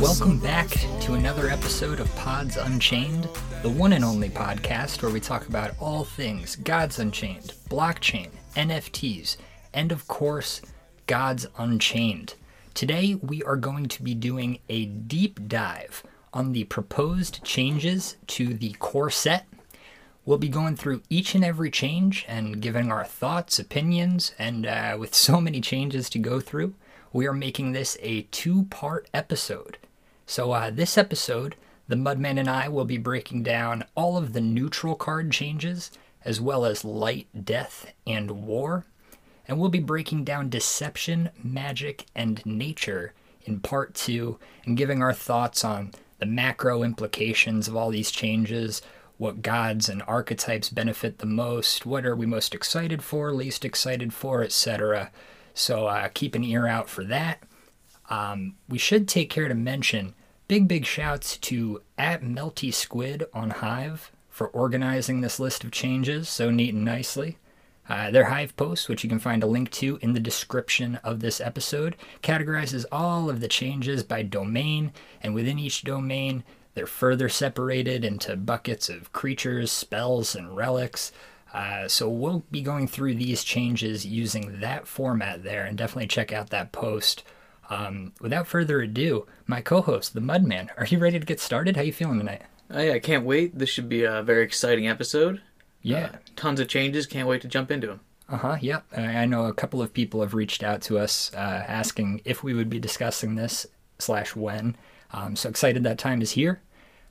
Welcome back to another episode of Pods Unchained, the one and only podcast where we talk about all things Gods Unchained, blockchain, NFTs, and of course, Gods Unchained. Today we are going to be doing a deep dive on the proposed changes to the core set. We'll be going through each and every change and giving our thoughts, opinions, and uh, with so many changes to go through, we are making this a two part episode. So, uh, this episode, the Mudman and I will be breaking down all of the neutral card changes, as well as light, death, and war. And we'll be breaking down deception, magic, and nature in part two and giving our thoughts on the macro implications of all these changes, what gods and archetypes benefit the most, what are we most excited for, least excited for, etc. So uh, keep an ear out for that. Um, we should take care to mention big, big shouts to at Melty Squid on Hive for organizing this list of changes so neat and nicely. Uh, their Hive post, which you can find a link to in the description of this episode, categorizes all of the changes by domain, and within each domain, they're further separated into buckets of creatures, spells, and relics. Uh, so we'll be going through these changes using that format there, and definitely check out that post. Um, without further ado, my co-host, the Mudman, are you ready to get started? How you feeling tonight? Oh, yeah, I can't wait. This should be a very exciting episode. Yeah. Uh, tons of changes. Can't wait to jump into them. Uh huh. Yep. I I know a couple of people have reached out to us uh, asking if we would be discussing this slash when. Um, so excited that time is here.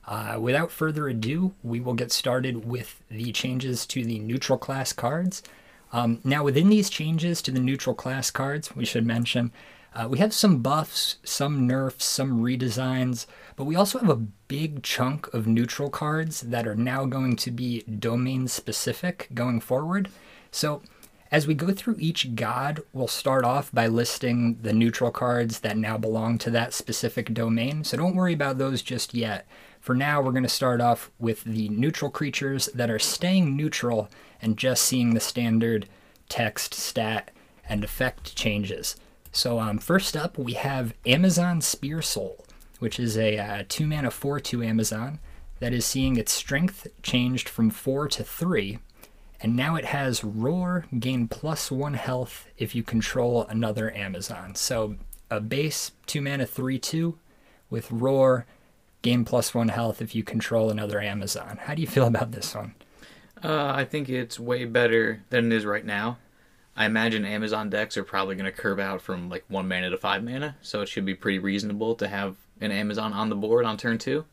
Uh, without further ado, we will get started with the changes to the neutral class cards. Um, now, within these changes to the neutral class cards, we should mention uh, we have some buffs, some nerfs, some redesigns, but we also have a big chunk of neutral cards that are now going to be domain specific going forward. So, as we go through each god, we'll start off by listing the neutral cards that now belong to that specific domain. So, don't worry about those just yet. For now, we're going to start off with the neutral creatures that are staying neutral and just seeing the standard text, stat, and effect changes. So, um, first up, we have Amazon Spear Soul, which is a uh, 2 mana 4 2 Amazon that is seeing its strength changed from 4 to 3. And now it has Roar, gain plus 1 health if you control another Amazon. So, a base 2 mana 3 2 with Roar, gain plus 1 health if you control another Amazon. How do you feel about this one? Uh, I think it's way better than it is right now. I imagine Amazon decks are probably going to curve out from like 1 mana to 5 mana, so it should be pretty reasonable to have an Amazon on the board on turn 2.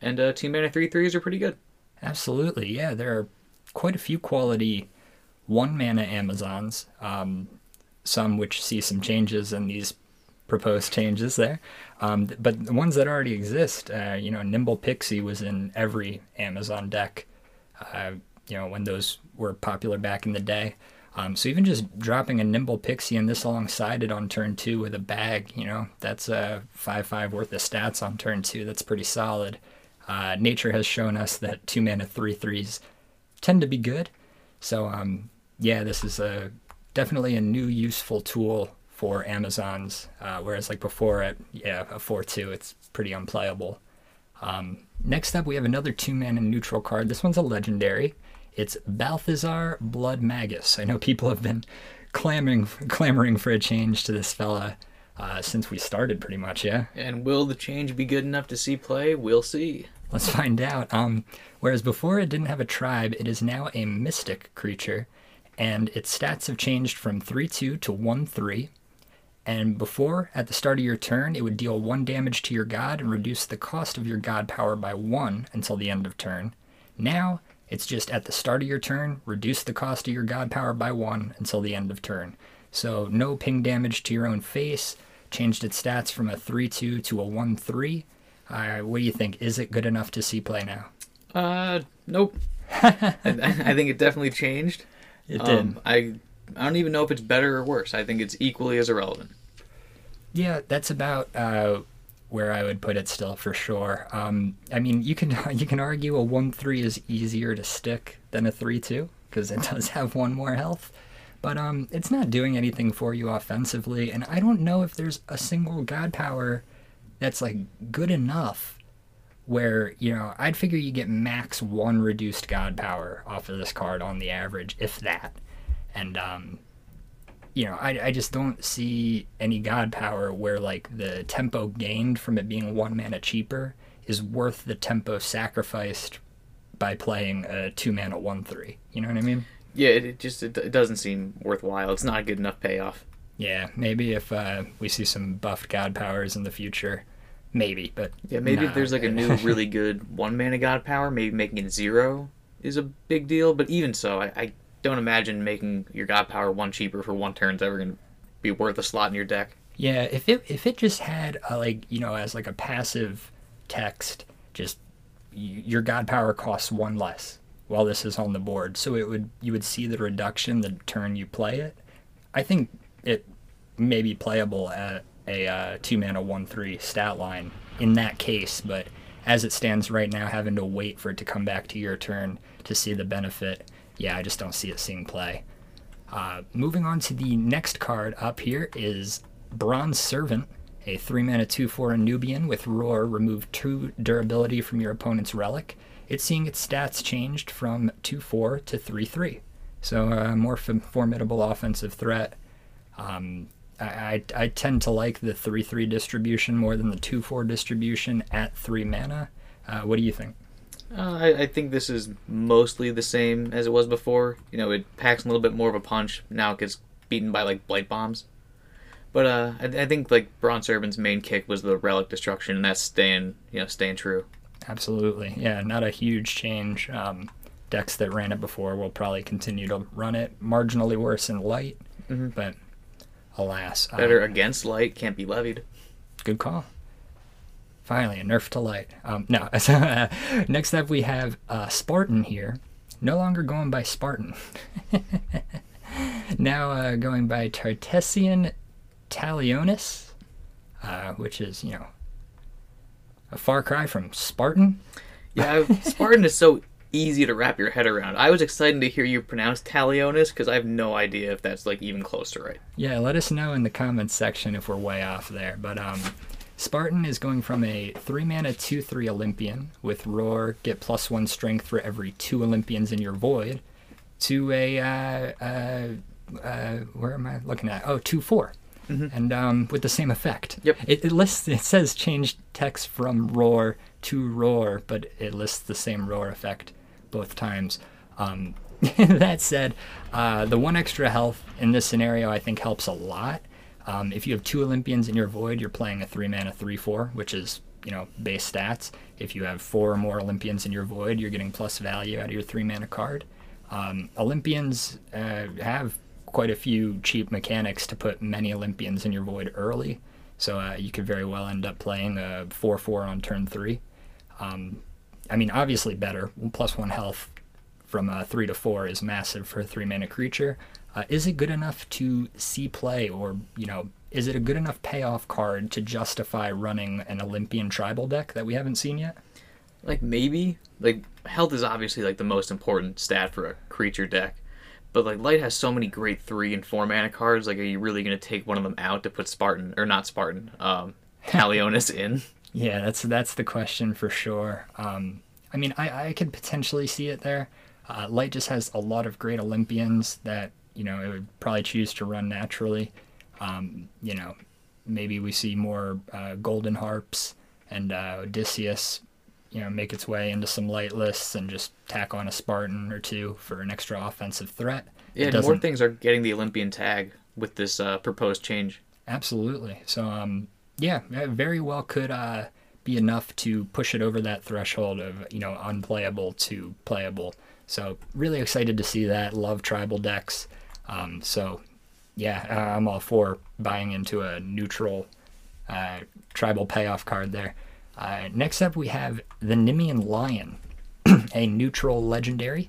And uh, 2 mana 3 3s are pretty good. Absolutely, yeah. There are quite a few quality one mana Amazons, um, some which see some changes in these proposed changes there. Um, but the ones that already exist, uh, you know, Nimble Pixie was in every Amazon deck, uh, you know, when those were popular back in the day. Um, so even just dropping a Nimble Pixie and this alongside it on turn two with a bag, you know, that's a 5 5 worth of stats on turn two. That's pretty solid. Uh, nature has shown us that two mana 3 3s tend to be good. So, um, yeah, this is a definitely a new useful tool for Amazons. Uh, whereas, like before, at yeah, a 4 2, it's pretty unplayable. Um, next up, we have another two mana neutral card. This one's a legendary. It's Balthazar Blood Magus. I know people have been clamoring clamoring for a change to this fella uh, since we started, pretty much. Yeah. And will the change be good enough to see play? We'll see. Let's find out. Um, whereas before it didn't have a tribe, it is now a mystic creature, and its stats have changed from 3 2 to 1 3. And before, at the start of your turn, it would deal 1 damage to your god and reduce the cost of your god power by 1 until the end of turn. Now, it's just at the start of your turn, reduce the cost of your god power by 1 until the end of turn. So, no ping damage to your own face, changed its stats from a 3 2 to a 1 3. Uh, what do you think? Is it good enough to see play now? Uh, nope. I, I think it definitely changed. It Um, I I don't even know if it's better or worse. I think it's equally as irrelevant. Yeah, that's about uh, where I would put it still for sure. Um, I mean, you can you can argue a one three is easier to stick than a three two because it does have one more health, but um, it's not doing anything for you offensively. And I don't know if there's a single god power that's like good enough where, you know, I'd figure you get max one reduced god power off of this card on the average, if that. And, um, you know, I, I just don't see any god power where like the tempo gained from it being one mana cheaper is worth the tempo sacrificed by playing a two mana one three. You know what I mean? Yeah, it, it just it, it doesn't seem worthwhile. It's not a good enough payoff. Yeah, maybe if uh, we see some buffed god powers in the future, maybe. But Yeah, maybe nah. if there's like a new really good one mana god power, maybe making it zero is a big deal. But even so, I, I don't imagine making your god power one cheaper for one turn is ever going to be worth a slot in your deck. Yeah, if it if it just had a, like you know as like a passive text, just your god power costs one less while this is on the board, so it would you would see the reduction the turn you play it. I think it may be playable at a uh, two mana one three stat line in that case, but as it stands right now, having to wait for it to come back to your turn to see the benefit, yeah, I just don't see it seeing play. Uh, moving on to the next card up here is Bronze Servant, a 3 mana 2 4 Anubian with Roar. Remove 2 durability from your opponent's relic. It's seeing its stats changed from 2 4 to 3 3. So, a more f- formidable offensive threat. Um, I, I, I tend to like the 3 3 distribution more than the 2 4 distribution at 3 mana. Uh, what do you think? Uh, I, I think this is mostly the same as it was before. You know, it packs a little bit more of a punch. Now it gets beaten by like blight bombs. But uh, I, I think like Bronze Servant's main kick was the relic destruction, and that's staying you know staying true. Absolutely. Yeah, not a huge change. Um, decks that ran it before will probably continue to run it marginally worse in light, Mhm. but alas. Better against light can't be levied. good call. Finally, a nerf to light. Um, no, next up we have uh, Spartan here. No longer going by Spartan. now uh, going by Tartessian Talionis, uh, which is, you know, a far cry from Spartan. Yeah, Spartan is so easy to wrap your head around. I was excited to hear you pronounce Talionis because I have no idea if that's like even close to right. Yeah, let us know in the comments section if we're way off there. But um, Spartan is going from a three mana two three Olympian with roar, get plus one strength for every two Olympians in your void, to a uh, uh, uh, where am I looking at? Oh, two four. And um, with the same effect. Yep. It, it lists. It says change text from roar to roar, but it lists the same roar effect both times. Um, that said, uh, the one extra health in this scenario I think helps a lot. Um, if you have two Olympians in your void, you're playing a three mana three four, which is you know base stats. If you have four or more Olympians in your void, you're getting plus value out of your three mana card. Um, Olympians uh, have quite a few cheap mechanics to put many Olympians in your void early, so uh, you could very well end up playing a four four on turn three. Um, I mean, obviously better. Plus one health from uh, three to four is massive for a three mana creature. Uh, is it good enough to see play, or you know, is it a good enough payoff card to justify running an Olympian tribal deck that we haven't seen yet? Like maybe like health is obviously like the most important stat for a creature deck. But like light has so many great three and four mana cards. Like, are you really gonna take one of them out to put Spartan or not Spartan, um, Talionis in? Yeah, that's that's the question for sure. Um, I mean, I, I could potentially see it there. Uh, Light just has a lot of great Olympians that you know it would probably choose to run naturally. Um, you know, maybe we see more uh, Golden Harps and uh, Odysseus. You know, make its way into some light lists and just tack on a Spartan or two for an extra offensive threat. Yeah, more things are getting the Olympian tag with this uh, proposed change. Absolutely. So, um, yeah, it very well could uh, be enough to push it over that threshold of you know unplayable to playable. So, really excited to see that. Love tribal decks. Um, so, yeah, uh, I'm all for buying into a neutral uh, tribal payoff card there. Uh, next up, we have the Nemean Lion, a neutral legendary.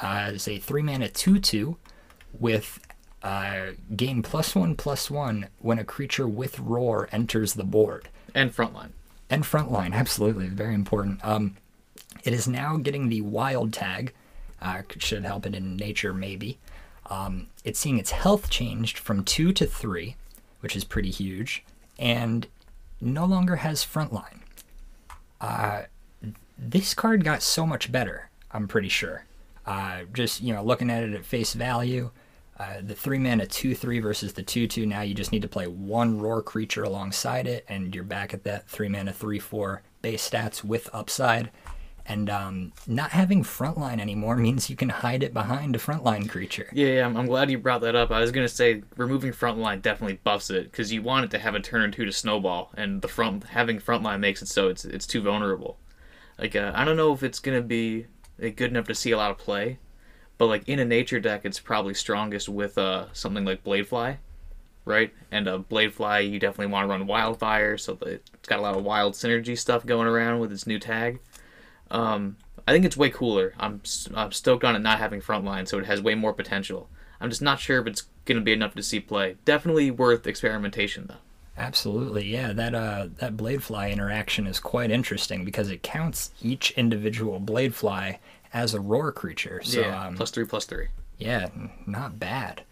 Uh, it's a three mana 2 2 with uh, gain plus one plus one when a creature with roar enters the board. And frontline. And frontline, absolutely, very important. Um, it is now getting the wild tag, uh, should help it in nature maybe. Um, it's seeing its health changed from two to three, which is pretty huge, and no longer has frontline. Uh, this card got so much better, I'm pretty sure. Uh, just, you know, looking at it at face value, uh, the 3 mana 2 3 versus the 2 2, now you just need to play one roar creature alongside it, and you're back at that 3 mana 3 4 base stats with upside. And um, not having frontline anymore means you can hide it behind a frontline creature. Yeah, yeah I'm, I'm glad you brought that up. I was gonna say removing frontline definitely buffs it because you want it to have a turn or two to snowball, and the front having frontline makes it so it's it's too vulnerable. Like uh, I don't know if it's gonna be uh, good enough to see a lot of play, but like in a nature deck, it's probably strongest with uh, something like Bladefly, right? And a uh, Bladefly, you definitely want to run Wildfire, so it's got a lot of wild synergy stuff going around with its new tag. Um, I think it's way cooler. I'm I'm stoked on it not having frontline, so it has way more potential. I'm just not sure if it's gonna be enough to see play. Definitely worth experimentation though. Absolutely, yeah. That uh, that bladefly interaction is quite interesting because it counts each individual blade fly as a roar creature. So, yeah, um, plus three, plus three. Yeah, not bad.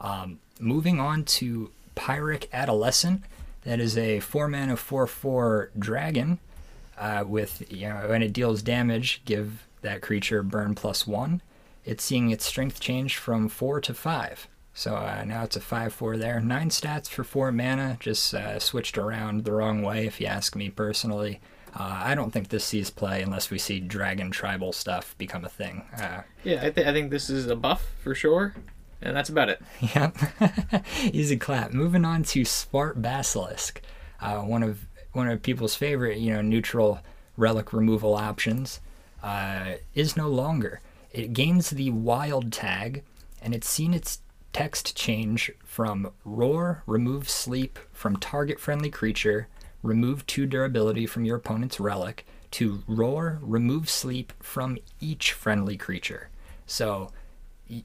Um, moving on to Pyric Adolescent. That is a four mana four four dragon. Uh, with you know when it deals damage, give that creature burn plus one. It's seeing its strength change from four to five. So uh, now it's a 5 4 there. 9 stats for 4 mana, just uh, switched around the wrong way, if you ask me personally. Uh, I don't think this sees play unless we see dragon tribal stuff become a thing. Uh, yeah, I, th- I think this is a buff for sure, and that's about it. Yep. Easy clap. Moving on to Swart Basilisk, uh, one of one of people's favorite, you know, neutral relic removal options, uh, is no longer. It gains the wild tag, and it's seen its text change from Roar, remove sleep from target friendly creature, remove 2 durability from your opponent's relic, to Roar, remove sleep from each friendly creature. So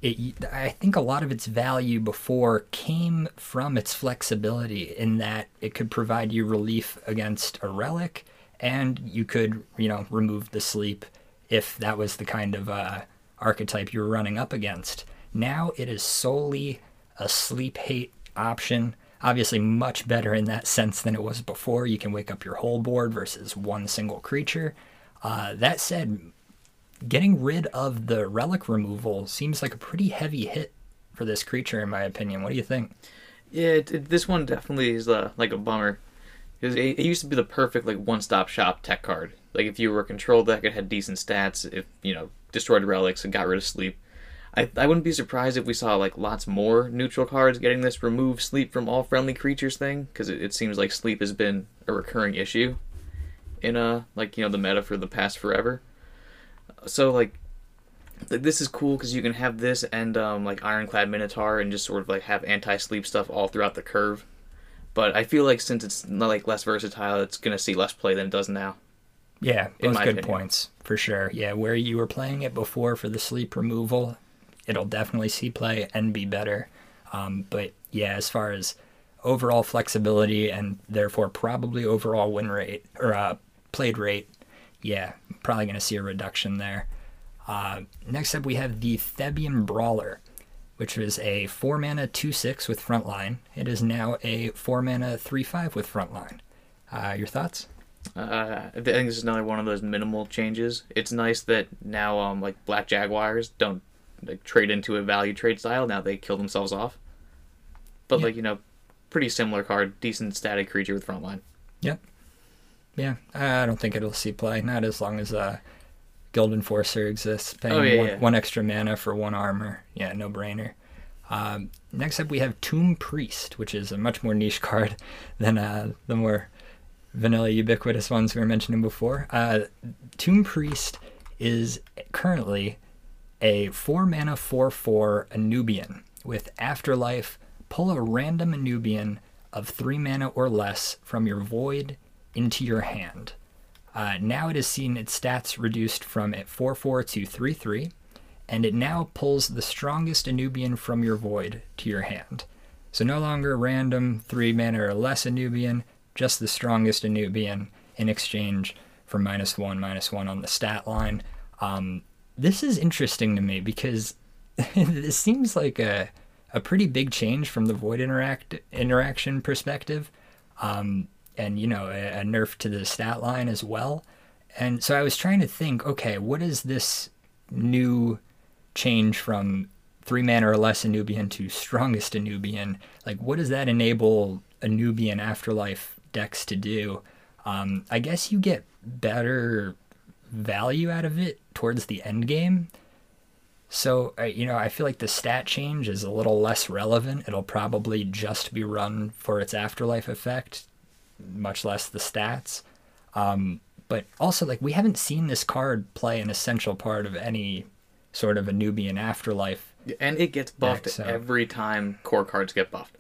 it, I think a lot of its value before came from its flexibility in that it could provide you relief against a relic and you could, you know, remove the sleep if that was the kind of uh, archetype you were running up against. Now it is solely a sleep hate option. Obviously, much better in that sense than it was before. You can wake up your whole board versus one single creature. Uh, that said, getting rid of the relic removal seems like a pretty heavy hit for this creature, in my opinion. What do you think? Yeah, it, it, this one definitely is uh, like a bummer it, it, used to be the perfect like one-stop shop tech card. Like if you were a control deck, it had decent stats. If you know destroyed relics and got rid of sleep, I, I wouldn't be surprised if we saw like lots more neutral cards getting this remove sleep from all friendly creatures thing because it, it seems like sleep has been a recurring issue in uh like you know the meta for the past forever. So like like this is cool because you can have this and um, like Ironclad Minotaur and just sort of like have anti-sleep stuff all throughout the curve. But I feel like since it's like less versatile, it's gonna see less play than it does now. Yeah, those good opinion. points for sure. Yeah, where you were playing it before for the sleep removal, it'll definitely see play and be better. Um, but yeah, as far as overall flexibility and therefore probably overall win rate or uh, played rate, yeah, probably going to see a reduction there. Uh, next up, we have the Thebian Brawler, which was a 4 mana 2 6 with frontline. It is now a 4 mana 3 5 with frontline. Uh, your thoughts? Uh, I think this is another one of those minimal changes. It's nice that now, um, like Black Jaguars don't like trade into a value trade style. Now they kill themselves off. But like you know, pretty similar card, decent static creature with frontline. Yep. Yeah, I don't think it'll see play. Not as long as uh, Guild Enforcer exists, paying oh, yeah, one, yeah. one, extra mana for one armor. Yeah, no brainer. Um, next up, we have Tomb Priest, which is a much more niche card than uh, the more vanilla ubiquitous ones we were mentioning before. Uh, Tomb Priest is currently a 4 mana 4 4 Anubian with Afterlife. Pull a random Anubian of 3 mana or less from your void into your hand. Uh, now it has seen its stats reduced from at 4 4 to 3 3, and it now pulls the strongest Anubian from your void to your hand. So no longer random 3 mana or less Anubian, just the strongest Anubian in exchange for minus 1, minus 1 on the stat line. Um, this is interesting to me because this seems like a a pretty big change from the void interact interaction perspective. Um, and you know a, a nerf to the stat line as well. And so I was trying to think, okay, what is this new change from three mana or less Anubian to strongest Anubian? Like, what does that enable Anubian afterlife decks to do? Um, I guess you get better value out of it towards the end game. So, you know, I feel like the stat change is a little less relevant. It'll probably just be run for its afterlife effect, much less the stats. Um, but also, like, we haven't seen this card play an essential part of any sort of Anubian afterlife. And it gets buffed Deck, so- every time core cards get buffed.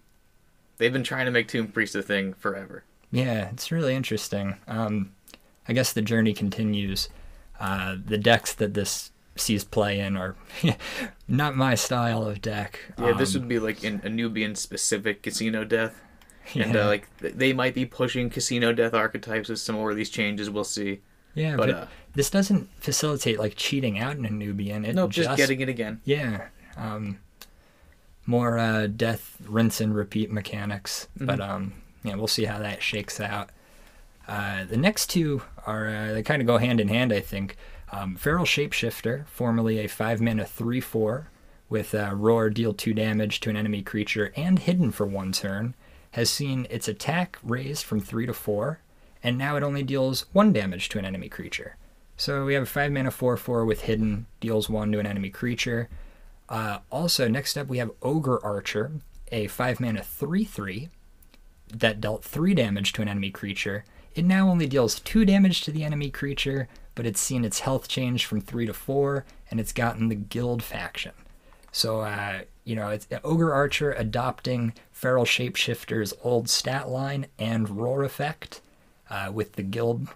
They've been trying to make Tomb Priest a thing forever. Yeah, it's really interesting. Um, I guess the journey continues. Uh, the decks that this sees play in are not my style of deck. Yeah, this Um, would be like an Anubian specific casino death. And uh, like they might be pushing casino death archetypes with some more of these changes. We'll see. yeah, but, but, uh, this doesn't facilitate like cheating out an Anubian. It No, just, getting it again. Yeah. Um, more uh, death, rinse and repeat mechanics. But um, yeah, we'll see how that shakes out. Uh, the next two are uh, they kind of go hand in hand, I think. Um, Feral Shapeshifter, formerly a five mana three four, with uh, roar deal two damage to an enemy creature and hidden for one turn, has seen its attack raised from three to four, and now it only deals one damage to an enemy creature. So we have a five mana four four with hidden deals one to an enemy creature. Uh, also, next up we have Ogre Archer, a five mana three three that dealt three damage to an enemy creature. It now only deals two damage to the enemy creature, but it's seen its health change from three to four, and it's gotten the guild faction. So, uh, you know, it's Ogre Archer adopting Feral Shapeshifter's old stat line and roar effect uh, with the guild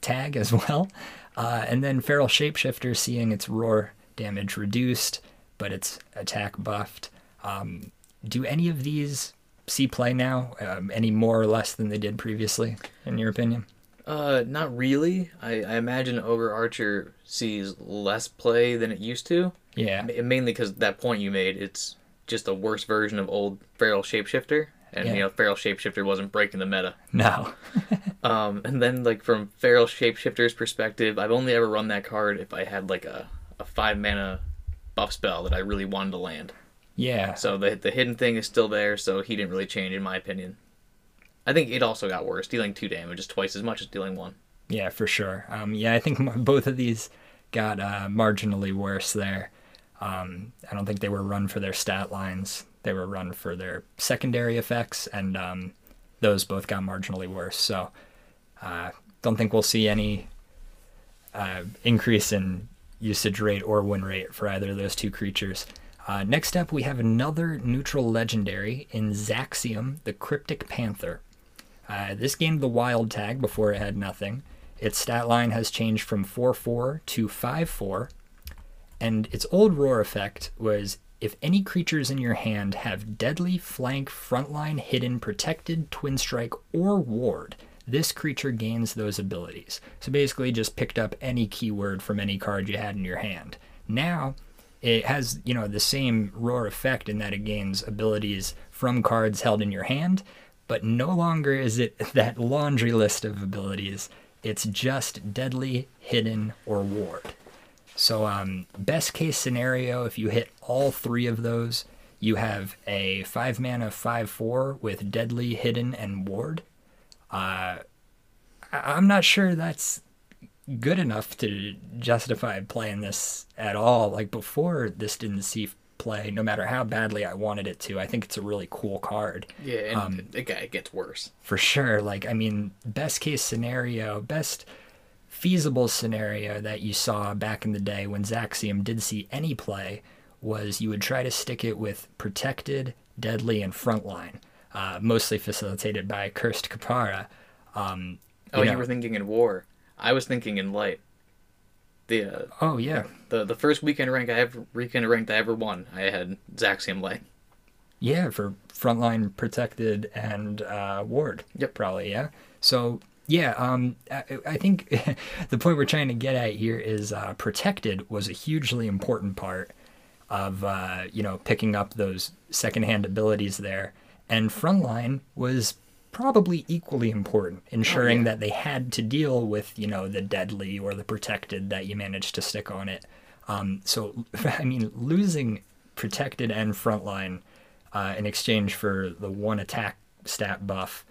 tag as well. Uh, and then Feral Shapeshifter seeing its roar damage reduced, but its attack buffed. Um, do any of these see play now? Um, any more or less than they did previously, in your opinion? Uh, not really. I, I imagine Ogre Archer sees less play than it used to. Yeah. Ma- Mainly because that point you made, it's just a worse version of old Feral Shapeshifter. And, Yeah. you know, Feral Shapeshifter wasn't breaking the meta. No. Um, and then, like, from Feral Shapeshifter's perspective, I've only ever run that card if I had, like, a, a five mana buff spell that I really wanted to land. Yeah. So the, the hidden thing is still there, so he didn't really change, in my opinion. I think it also got worse. Dealing two damage is twice as much as dealing one. Yeah, for sure. Um, yeah, I think both of these got uh, marginally worse there. Um, I don't think they were run for their stat lines. They were run for their secondary effects, and um, those both got marginally worse. So, uh, don't think we'll see any uh, increase in usage rate or win rate for either of those two creatures. Uh, next up, we have another neutral legendary in Zaxium, the Cryptic Panther. Uh, this gained the wild tag before it had nothing. Its stat line has changed from 4 4 to 5 4. And its old roar effect was if any creatures in your hand have deadly, flank, frontline, hidden, protected, twin strike, or ward, this creature gains those abilities. So basically, just picked up any keyword from any card you had in your hand. Now, it has you know the same roar effect in that it gains abilities from cards held in your hand but no longer is it that laundry list of abilities it's just deadly hidden or ward so um, best case scenario if you hit all three of those you have a 5 mana 5 4 with deadly hidden and ward uh, I- i'm not sure that's good enough to justify playing this at all. Like before, this didn't see play, no matter how badly I wanted it to. I think it's a really cool card Yeah, and Um, it, it gets worse. for sure. Like, I mean, best case scenario, best feasible scenario that you saw back in the day when Zaxium did see any play was you would try to stick it with protected, deadly, and frontline, uh, mostly facilitated by Cursed Kapara. Um, Oh, you, were thinking in war. I was thinking in light. The uh, oh yeah, the the first weekend rank I ever weekend ranked I ever won, I had Zaxium light. Yeah, for frontline protected and uh, ward. Yep. Probably, yeah. So, yeah, um, I, I think the point we're trying to get at here is uh, protected was a hugely important part of, uh, you know, picking up those secondhand abilities there. And frontline was probably equally important, ensuring yeah. that they had to deal with, you know, the deadly or the protected that you managed to stick on it. Um, so, I mean, losing protected and frontline uh, in exchange for the one attack stat buff,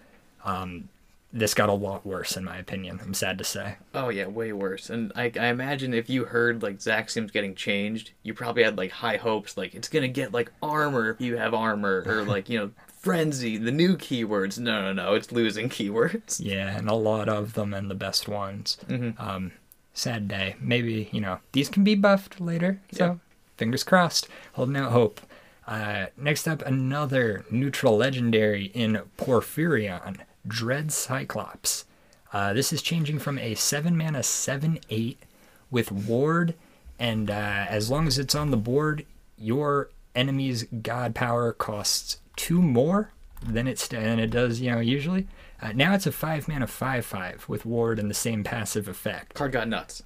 um, this got a lot worse, in my opinion. I'm sad to say. Oh yeah, way worse. And I, I imagine if you heard like Zaxium's getting changed, you probably had like high hopes, like it's gonna get like armor if you have armor, or like you know frenzy, the new keywords. No, no, no, it's losing keywords. Yeah, and a lot of them, and the best ones. Mhm. Um, sad day. Maybe you know these can be buffed later. So fingers crossed. Holding out hope. Uh, next up, another neutral legendary in Porphyrion, Dread Cyclops. Uh, this is changing from a 7 mana 7 8 with Ward, and uh, as long as it's on the board, your enemy's God power costs two more than it, st- than it does, you know, usually. Uh, now it's a 5 mana 5 5 with Ward and the same passive effect. Card got nuts.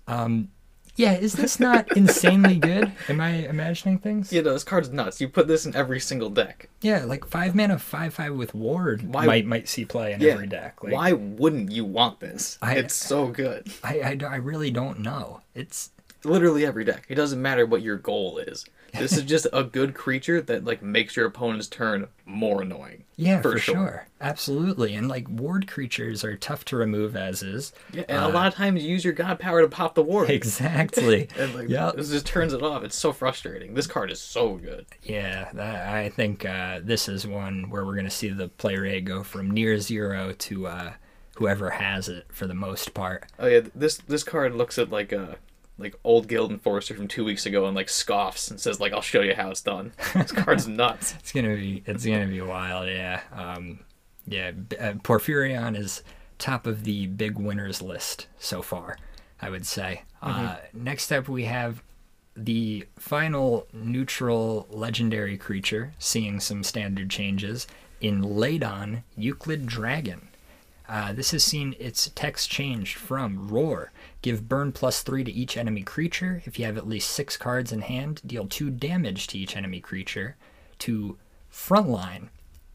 Yeah, is this not insanely good? Am I imagining things? Yeah, no, this card's nuts. You put this in every single deck. Yeah, like five mana, five five with Ward Why- might might see play in Yeah. every deck. Like, Why wouldn't you want this? I- it's so good. I, I, I really don't know. It's Literally every deck. It doesn't matter what your goal is. This is just a good creature that like makes your opponent's turn more annoying. yeah, for, For sure. sure. absolutely. And like Ward creatures are tough to remove as is. Yeah, and a lot of times you use your god power to pop the ward. Exactly. And like Yep. this just turns it off. It's so frustrating. This card is so good. Yeah, that, I think uh, this is one where we're going to see the play rate go from near zero to uh, whoever has it for the most part. Oh yeah, this this card looks at like a like old guild enforcer from two weeks ago and like scoffs and says like I'll show you how it's done. This card's nuts. It's gonna be it's gonna be wild, yeah. Um, yeah, uh, Porphyrion is top of the big winners list so far, I would say. Uh, next up, we have the final neutral legendary creature, seeing some standard changes in Ladon Euclid Dragon. Uh, this has seen its text changed from Roar. Give burn plus three to each enemy creature. If you have at least six cards in hand, deal two damage to each enemy creature. To Frontline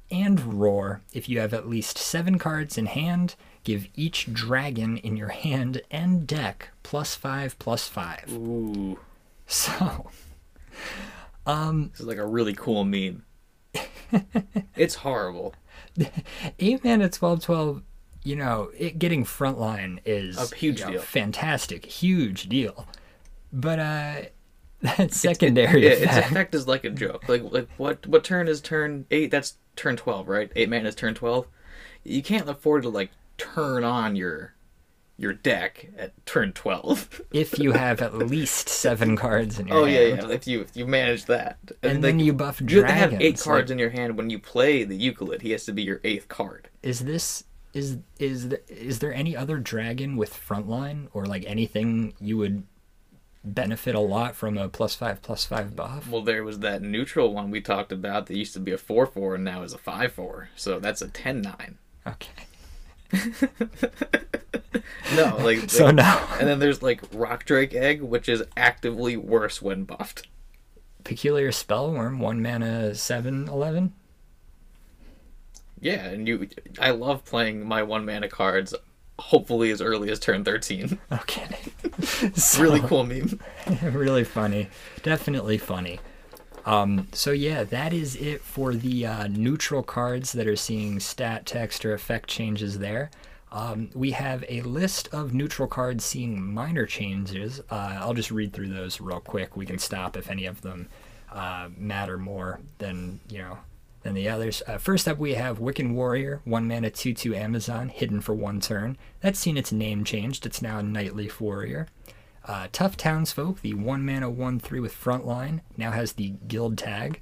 and Roar. If you have at least seven cards in hand, give each dragon in your hand and deck plus five plus five. Ooh, So, Um, this is like a really cool meme. it's horrible. eight mana twelve twelve. You know, it getting frontline is A huge you know, deal. fantastic, huge deal. But uh, that secondary Yeah, its effect, effect is like a joke. Like like what what turn is turn eight? That's turn twelve, right? Eight mana is turn twelve. You can't afford to like turn on your your deck at turn twelve. if you have at least seven cards in your oh hand, yeah, yeah. If you if you manage that, and then you buff you have to have eight cards like- in your hand when you play the Euclid. He has to be your eighth card. is this is is th- is there any other dragon with frontline or like anything you would benefit a lot from a plus five plus five buff? Well, there was that neutral one we talked about that used to be a four four and now is a five four. So that's a ten nine. Okay, No, like so like- now And then there's like Rock Drake Egg, which is actively worse when buffed. peculiar spellworm one mana seven eleven. Yeah, and you, I love playing my one mana cards. Hopefully, as early as turn thirteen. Okay, So- really cool meme. really funny. Definitely funny. Um, so yeah, that is it for the uh, neutral cards that are seeing stat, text, or effect changes there. Um, we have a list of neutral cards seeing minor changes. Uh, I'll just read through those real quick. We can stop if any of them uh, matter more than you know than the others. Uh, first up, we have Wiccan Warrior, one mana, two two Amazon, hidden for one turn. That's seen its name changed. It's now Nightly Warrior. Uh, Tough Townsfolk, the 1 mana 1 3 with Frontline, now has the Guild tag.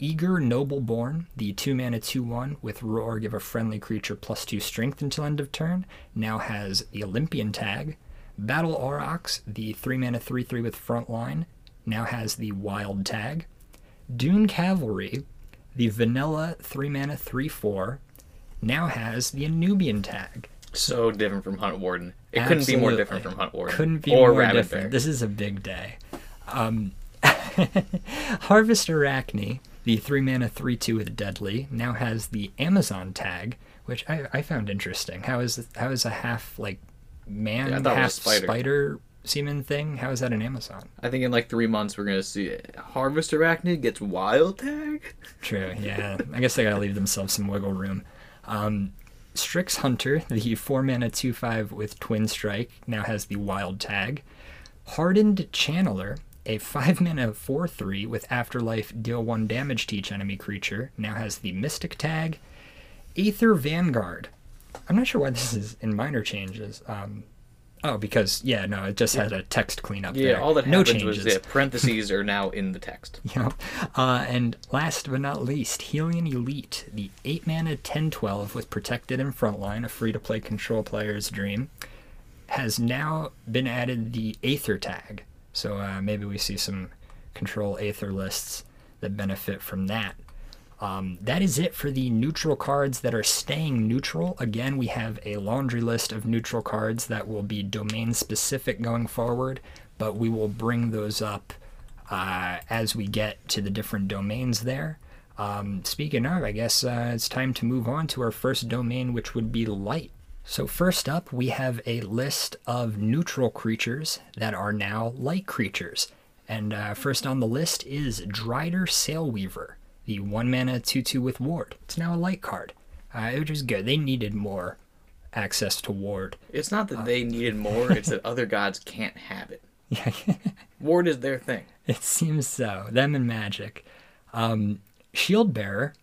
Eager Nobleborn, the 2 mana 2 1 with Roar, give a friendly creature plus 2 strength until end of turn, now has the Olympian tag. Battle Aurochs, the 3 mana 3 3 with Frontline, now has the Wild tag. Dune Cavalry, the vanilla 3 mana 3 4, now has the Anubian tag. So different from Hunt Warden. It couldn't be more different from Hunt Warden. Couldn't be or more Rabbit different. Bear. This is a big day. Um, Harvest Arachne, the 3 mana 3 2 with Deadly, now has the Amazon tag, which I, I found interesting. How is how is a half like man Yeah, I thought it half spider. spider semen thing? How is that an Amazon? I think in like three months we're gonna see Harvest Arachnid gets wild tag. True. Yeah. I guess they gotta leave themselves some wiggle room. Um, Strix Hunter, the four mana two five with Twin Strike, now has the Wild tag. Hardened Channeler, a five mana four three with Afterlife, deal one damage to each enemy creature, now has the Mystic tag. Aether Vanguard. I'm not sure why this is in minor changes. Um, oh, because yeah, no, it just had a text cleanup. Yeah, there. all that no changes. was yeah, parentheses are now in the text. Yep. Uh, and last but not least, Helion Elite, the 8 mana 10 12 with Protected in Frontline, a free to play control player's dream, has now been added the Aether tag. So uh, maybe we see some control Aether lists that benefit from that. Um, that is it for the neutral cards that are staying neutral. Again, we have a laundry list of neutral cards that will be domain specific going forward, but we will bring those up uh, as we get to the different domains there. Um, speaking of, I guess uh, it's time to move on to our first domain, which would be light. So, first up, we have a list of neutral creatures that are now light creatures. And uh, first on the list is Drider Sailweaver, the 1 mana 2 2 with Ward. It's now a light card, uh, which is good. They needed more access to Ward. It's not that they needed more; it's that other gods can't have it. Yeah. Ward is their thing. It seems so. Them and Magic. Um, Shield Bearer,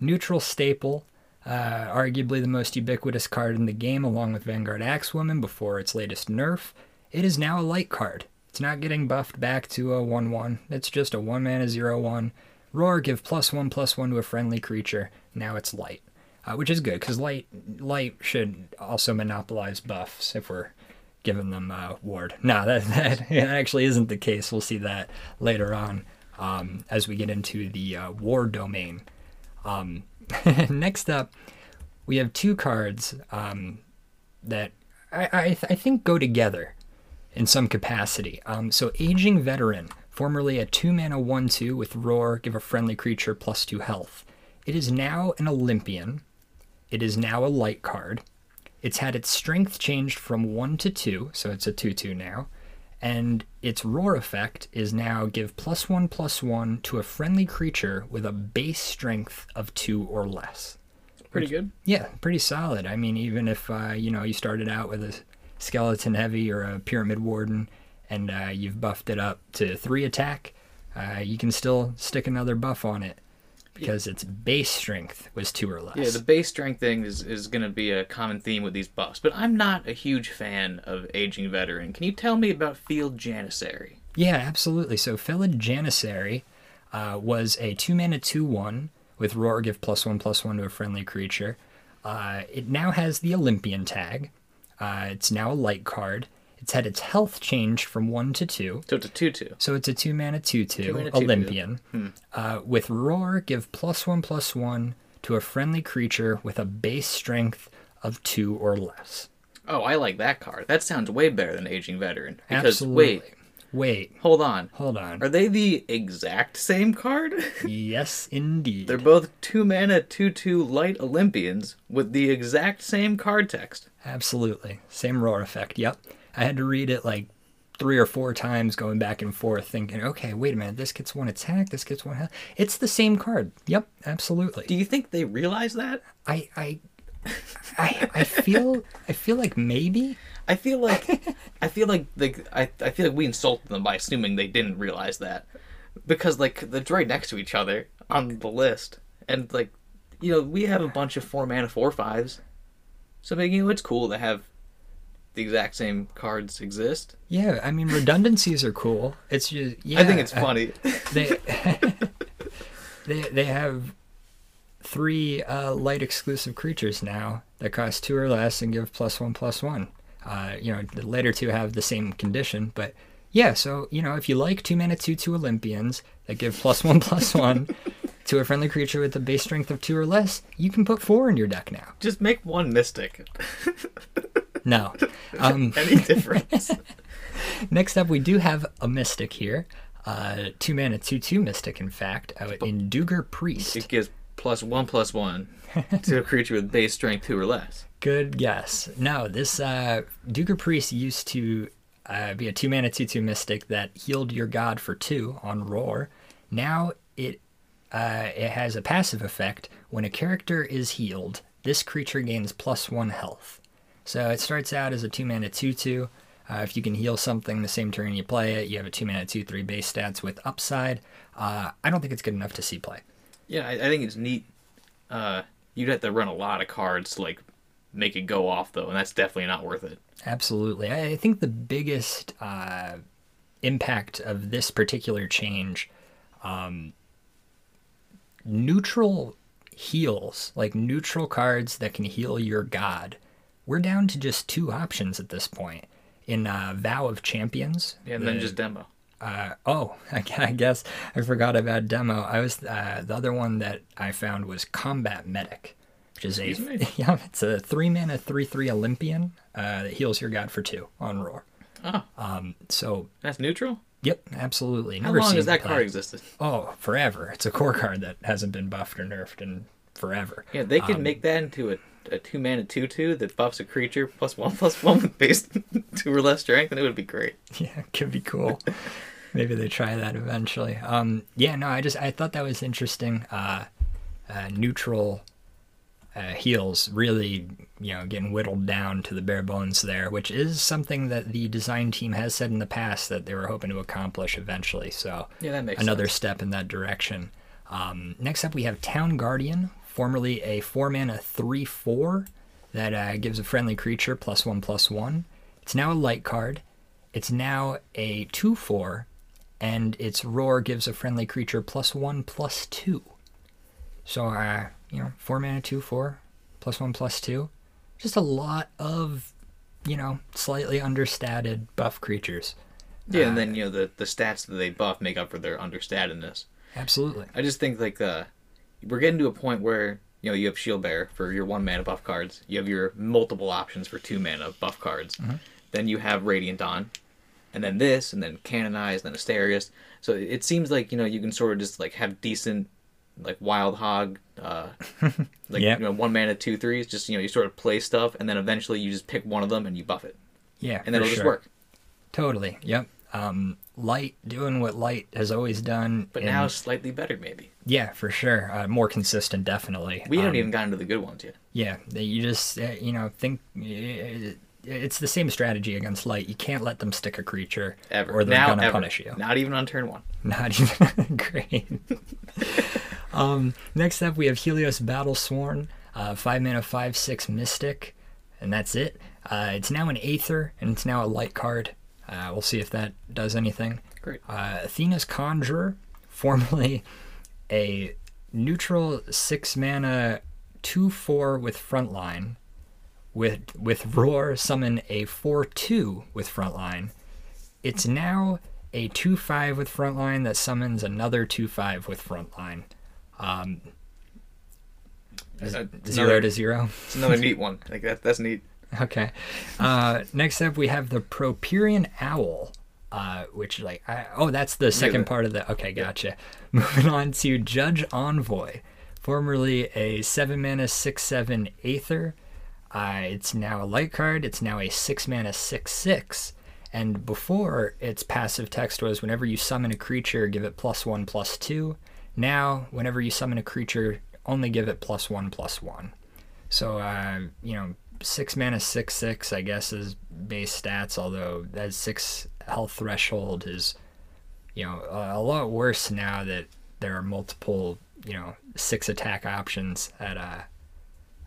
neutral staple, uh, arguably the most ubiquitous card in the game, along with Vanguard Axewoman before its latest nerf. It is now a light card. It's not getting buffed back to a 1 1. It's just a 1 mana 0 1. Roar, give plus 1 plus 1 to a friendly creature. Now it's light. Uh, which is good because light light should also monopolize buffs if we're giving them uh, ward. No, that, that actually isn't the case. We'll see that later on um, as we get into the uh, war domain. Um, next up, we have two cards um, that I, I, I think go together in some capacity. Um, so, Aging Veteran, formerly a 2 mana 1 2 with Roar, give a friendly creature plus 2 health. It is now an Olympian. It is now a light card. It's had its strength changed from 1 to 2, so it's a 2 2 now. And its roar effect is now give plus 1 plus 1 to a friendly creature with a base strength of 2 or less. Pretty good. Yeah, pretty solid. I mean, even if uh, you know you started out with a skeleton heavy or a pyramid warden, and uh, you've buffed it up to three attack, uh, you can still stick another buff on it because its base strength was two or less. Yeah, the base strength thing is, is going to be a common theme with these buffs, but I'm not a huge fan of aging veteran. Can you tell me about Felid Janissary? Yeah, absolutely. So Felid Janissary uh, was a two mana two one with roar give plus one plus one to a friendly creature. Uh, it now has the Olympian tag. Uh, it's now a light card. It's had its health changed from one to two. So it's a 2 2. So it's a two mana two Two two mana, two-two. Olympian. Uh, with roar, give plus one plus one to a friendly creature with a base strength of two or less. Oh, I like that card. That sounds way better than aging veteran. Because, Absolutely. wait, Wait, hold on. hold on. Are they the exact same card? yes, indeed. They're both 2 mana 2 2 light Olympians with the exact same card text. Absolutely. Same roar effect. Yep. I had to read it like three or four times going back and forth thinking, okay, wait a minute, this gets one attack, this gets one health. It's the same card. Yep, absolutely. Do you think they realize that? I I I I feel I feel like maybe I feel like I feel like like I, I feel like we insulted them by assuming they didn't realize that because like they're right next to each other on the list and like you know we have a bunch of four mana four fives so you know it's cool to have the exact same cards exist. yeah, I mean redundancies are cool. It's just yeah, I think it's uh, funny. they they they have three uh, light exclusive creatures now that cost two or less and give plus one plus one. Uh, you know, the later two have the same condition, but yeah. So you know, if you like two mana two two Olympians that give plus one plus one to a friendly creature with a base strength of two or less, you can put four in your deck now. Just make one mystic. No. Um, Any difference? Next up, we do have a mystic here. Uh, two mana, two two mystic, in fact, out in Duger Priest. it gives plus one plus one to a creature with base strength two or less. Good guess. No, this uh, Duke Priest used to uh, be a two mana two two mystic that healed your god for two on roar. Now it uh, it has a passive effect. When a character is healed, this creature gains plus one health. So it starts out as a two mana two two. Uh, if you can heal something the same turn you play it, you have a two mana two three base stats with upside. Uh, I don't think it's good enough to see play. Yeah, I, I think it's neat. Uh, you'd have to run a lot of cards to like make it go off though, and that's definitely not worth it. Absolutely. I I think the biggest uh, impact of this particular change, um, neutral heals, like neutral cards that can heal your god, we're down to just two options at this point. In uh, Vow of Champions, Yeah, and the- then just demo. uh, oh, I I guess I forgot about demo. I was uh, the other one that I found was Combat Medic, which is a Excuse me? yeah, it's a three mana three three Olympian uh, that heals your god for two on roar. Oh, Um, so that's neutral. yep, absolutely. How long has that card existed? Oh, forever. It's a core card that hasn't been buffed or nerfed in forever. Yeah, they could Um, make that into a, a two mana two two that buffs a creature plus one plus one with base two or less strength, and it would be great. Yeah, it could be cool. Maybe they try that eventually. Um, yeah, no, I just I thought that was interesting. Uh, uh, neutral uh, heals really, you know, getting whittled down to the bare bones there, which is something that the design team has said in the past that they were hoping to accomplish eventually. So Yeah, that makes another sense. step in that direction. Um, next up, we have Town Guardian, formerly a four mana three four that uh, gives a friendly creature plus one plus one. It's now a light card. It's now a two four, and its roar gives a friendly creature plus one plus two. So, uh, you know, four mana two four, plus one plus two. Just a lot of, you know, slightly understated buff creatures. Yeah, Uh, and then you know the the stats that they buff make up for their understatedness. Absolutely. I just think like uh, we're getting to a point where you know you have Shield Bear for your one mana buff cards. You have your multiple options for two mana buff cards. Then you have Radiant Dawn, and then this, and then Canonize, then Asterius. So it seems like you know you can sort of just like have decent like Wild Hog, uh, like Yep. you know one mana two threes. Just you know you sort of play stuff, and then eventually you just pick one of them and you buff it, Yeah, and that'll for just work. Totally. Yep. Um, light doing what light has always done. But now slightly better maybe. yeah, for sure. Uh, more consistent, definitely. We haven't Um, even gotten to the good ones yet. Yeah, you just uh, you know think it's the same strategy against light. You can't let them stick a creature, Ever. or they're now, gonna ever. punish you. Not even on turn one. Not even great. um, next up, we have Helios Battle Sworn, uh, five mana, five six Mystic, and that's it. Uh, it's now an Aether, and it's now a light card. Uh, we'll see if that does anything. Great. Uh, Athena's Conjurer, formerly a neutral six mana two four with frontline, with with roar summon a four two with frontline. It's now a two five with frontline that summons another two five with frontline. Um, Uh, zero to zero. It's another neat one. Like that. That's neat. Okay. Uh, next up, we have the Properian Owl, uh, which like I, oh, that's the second part of the. Okay, gotcha. Moving on to Judge Envoy, formerly a seven mana six seven Aether. Uh, it's now a light card. It's now a six mana six six. And before its passive text was whenever you summon a creature, give it plus one plus two. Now, whenever you summon a creature, only give it plus one plus one. So, uh, you know, six mana, six six, I guess, is base stats. Although that six health threshold is, you know, a, a lot worse now that there are multiple, you know, six attack options at a.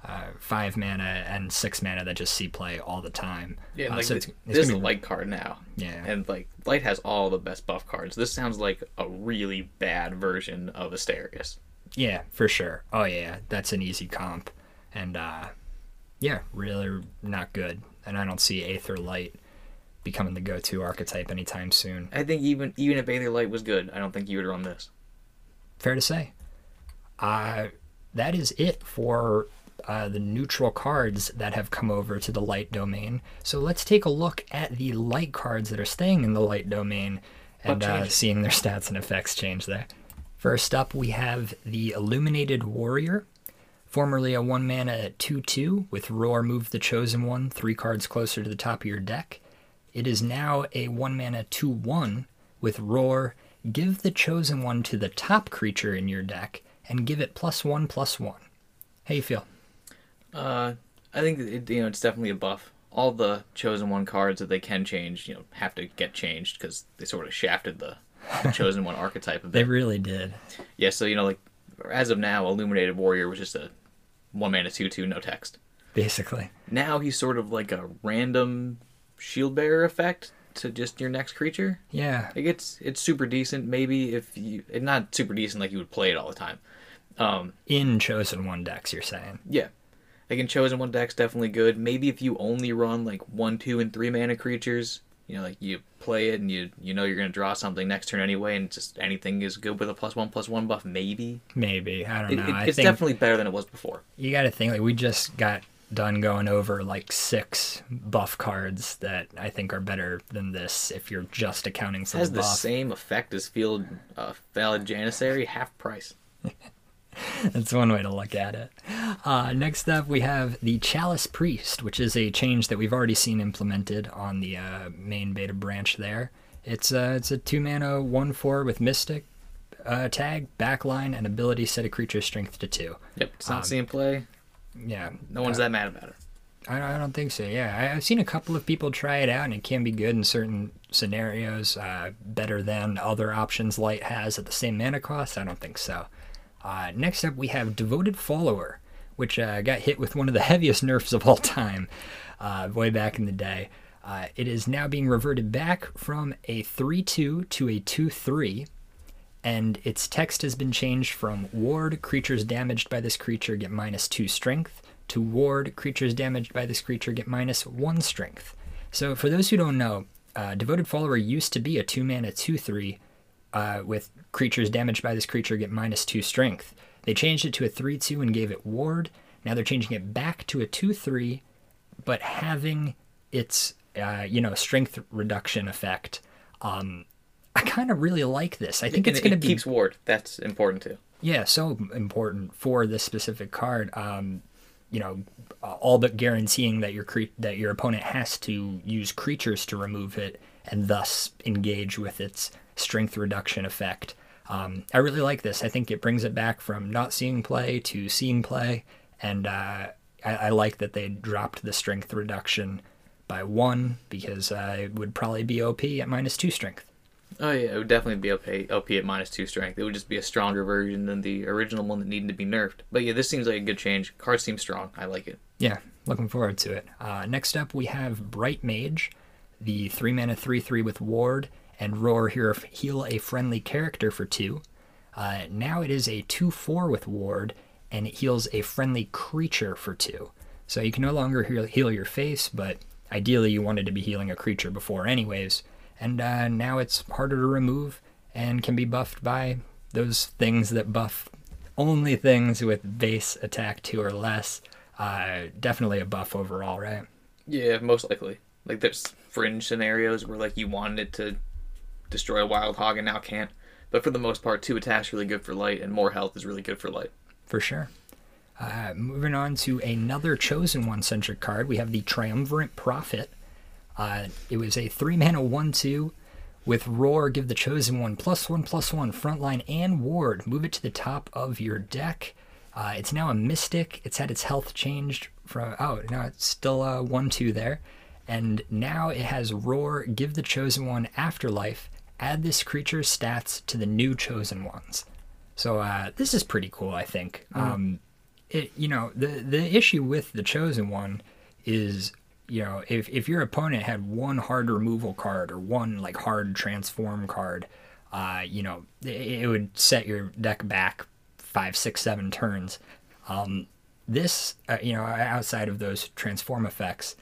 uh, five mana and six mana that just see play all the time. Yeah, Uh, like so this, it's- it's this is gonna a be- light card now. Yeah. And like light has all the best buff cards. This sounds like a really bad version of Asterius. Yeah, for sure. Oh yeah, that's an easy comp, and uh, yeah, really not good. And I don't see Aether Light becoming the go-to archetype anytime soon. I think even even if Aether Light was good, I don't think you would run this. Fair to say. Uh, that is it for uh, the neutral cards that have come over to the light domain. So let's take a look at the light cards that are staying in the light domain and uh, seeing their stats and effects change there. First up, we have the Illuminated Warrior, formerly a one mana 2 2 with Roar Move the Chosen One three cards closer to the top of your deck. It is now a one mana 2 1 with Roar Give the Chosen One to the top creature in your deck and give it plus one plus one. How you feel? Uh, I think it, you know it's definitely a buff. All the chosen one cards that they can change, you know, have to get changed because they sort of shafted the, the chosen one archetype a bit. They really did. Yeah, so you know, like as of now, Illuminated Warrior was just a one mana two two no text. Basically. Now he's sort of like a random shield bearer effect to just your next creature. Yeah. Like it's it's super decent. Maybe if you, not super decent like you would play it all the time. Um, In Chosen One decks, you're saying. Yeah. Like in chosen one deck's definitely good. Maybe if you only run like one, two, and three mana creatures, you know, like you play it and you you know you're gonna draw something next turn anyway, and just anything is good with a plus one plus one buff. Maybe Maybe. I don't it, know. it- I it's definitely better than it was before. you got to think like we just got done going over like six buff cards that I think are better than this if you're just accounting for It has the the same effect as Field uh, Felid Janissary, half price. That's one way to look at it. Uh, next up, we have the Chalice Priest, which is a change that we've already seen implemented on the uh, main beta branch there. It's uh, it's a two mana one four with Mystic uh, tag, backline, and ability set a creature's strength to two. Yep, it's not Um, seeing play. Yeah, No one's that mad about it. I, I don't think so. Yeah, I, I've seen a couple of people try it out, and it can be good in certain scenarios. Uh, better than other options Light has at the same mana cost. I don't think so. Uh, next up, we have Devoted Follower, which uh, got hit with one of the heaviest nerfs of all time, uh, way back in the day. Uh, it is now being reverted back from a 3 2 to a 2 3 and its text has been changed from ward creatures damaged by this creature get minus two strength to ward creatures damaged by this creature get minus one strength. So for those who don't know, uh, devoted follower used to be a two mana two three uh, with creatures damaged by this creature get minus two strength. They changed it to a three two and gave it ward. Now they're changing it back to a two three, but having its uh, you know strength reduction effect. Um, I kind of really like this. I think it's it- going to it be keeps ward. That's important too. yeah, so important for this specific card. Um, you know, all but guaranteeing that your cre- that your opponent has to use creatures to remove it and thus engage with its strength reduction effect. Um, I really like this. I think it brings it back from not seeing play to seeing play, and uh, I, I like that they dropped the strength reduction by one because uh, it would probably be OP at minus two strength. Oh yeah, it would definitely be OP, OP at minus two strength. It would just be a stronger version than the original one that needed to be nerfed. But yeah, this seems like a good change. Card seems strong. I like it. Yeah, looking forward to it. Uh, next up, we have Bright Mage, the three mana three three with Ward and Roar here heal a friendly character for two. Uh, now it is a two four with Ward and it heals a friendly creature for two. So you can no longer heal, heal your face, but ideally you wanted to be healing a creature before, anyways. And uh, now it's harder to remove and can be buffed by those things that buff only things with base attack two or less. Uh, definitely a buff overall, right? Yeah, most likely. Like there's fringe scenarios where like you wanted it to destroy a wild hog and now can't. But for the most part, two attacks really good for light, and more health is really good for light. For sure. Uh, moving on to another chosen one centric card, we have the Triumvirate Prophet. Uh, it was a three mana one two with Roar. Give the chosen one plus one plus one frontline and ward. Move it to the top of your deck. Uh, it's now a mystic. It's had its health changed from oh no, it's still a one two there, and now it has Roar. Give the chosen one afterlife. Add this creature's stats to the new chosen ones. So uh, this is pretty cool, I think. Um, it you know the the issue with the chosen one is you know if if your opponent had one hard removal card or one like hard transform card, uh, you know it, it would set your deck back five, six, seven turns. Um, this uh, you know outside of those transform effects,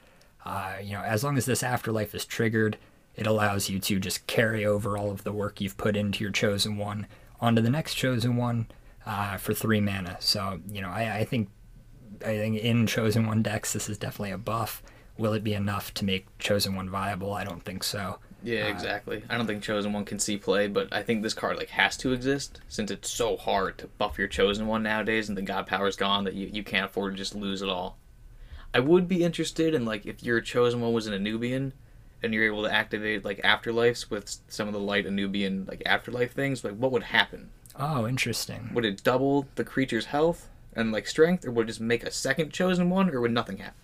uh, you know as long as this afterlife is triggered, it allows you to just carry over all of the work you've put into your chosen one onto the next chosen one uh, for three mana. So you know, I, I think I think in chosen one decks, this is definitely a buff. Will it be enough to make chosen one viable? I don't think so. Yeah, exactly. I don't think Chosen One can see play, but I think this card like has to exist since it's so hard to buff your Chosen One nowadays, and the God Power's gone that you, you can't afford to just lose it all. I would be interested in like if your Chosen One was an Anubian, and you're able to activate like Afterlives with some of the light Anubian like Afterlife things. Like, what would happen? Oh, interesting. Would it double the creature's health and like strength, or would it just make a second Chosen One, or would nothing happen?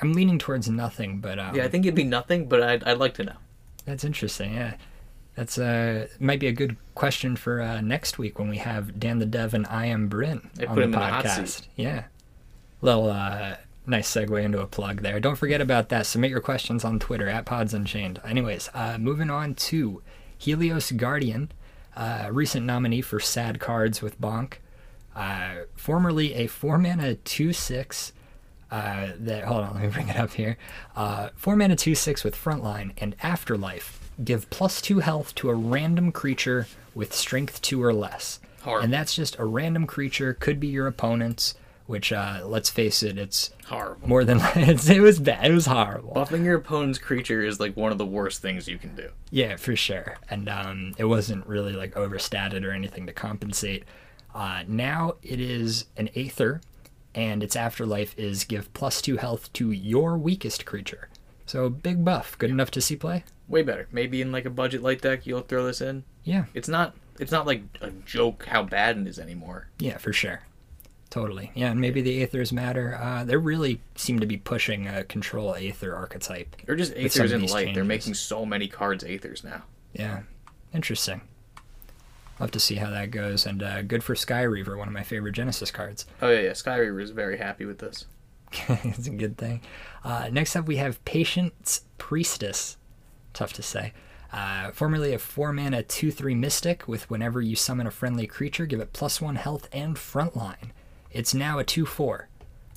I'm leaning towards nothing, but um, Yeah, I think it'd be nothing, but I'd, I'd like to know. That's interesting. Yeah, that's uh might be a good question for uh, next week when we have Dan the Dev and I am Bryn on put the him in the hot podcast. seat. Yeah, little uh, nice segue into a plug there. Don't forget about that. Submit your questions on Twitter at Pods Unchained. Anyways, uh, moving on to Helios Guardian, uh, recent nominee for Sad Cards with Bonk. Uh, formerly a four mana two six. Uh, that hold on, let me bring it up here. Uh, four mana two six with frontline and afterlife. Give plus two health to a random creature with strength two or less. And that's just a random creature, could be your opponent's. Which, uh, let's face it, it's Horrible. more than it's, it was bad. It was horrible. Buffing your opponent's creature is like one of the worst things you can do. Yeah, for sure. And um, it wasn't really like overstated or anything to compensate. Uh, now it is an Aether, and its afterlife is give plus two health to your weakest creature. So big buff, good enough to see play. Way better. Maybe in like a budget light deck, you'll throw this in. Yeah, It's not. It's not like a joke how bad it is anymore. yeah, for sure. Totally. Yeah, and maybe the Aethers matter. Uh, they really seem to be pushing a control Aether archetype. They're just Aethers in light. They're making so many cards Aethers now. Yeah, interesting. Love to see how that goes, and uh, good for Sky Reaver, one of my favorite Genesis cards. Oh yeah, yeah. Skyreaver is very happy with this. it's a good thing. Uh, next up, we have Patience Priestess. Tough to say. Uh, formerly a 4 mana 2 3 Mystic, with whenever you summon a friendly creature, give it plus 1 health and frontline. It's now a 2 4.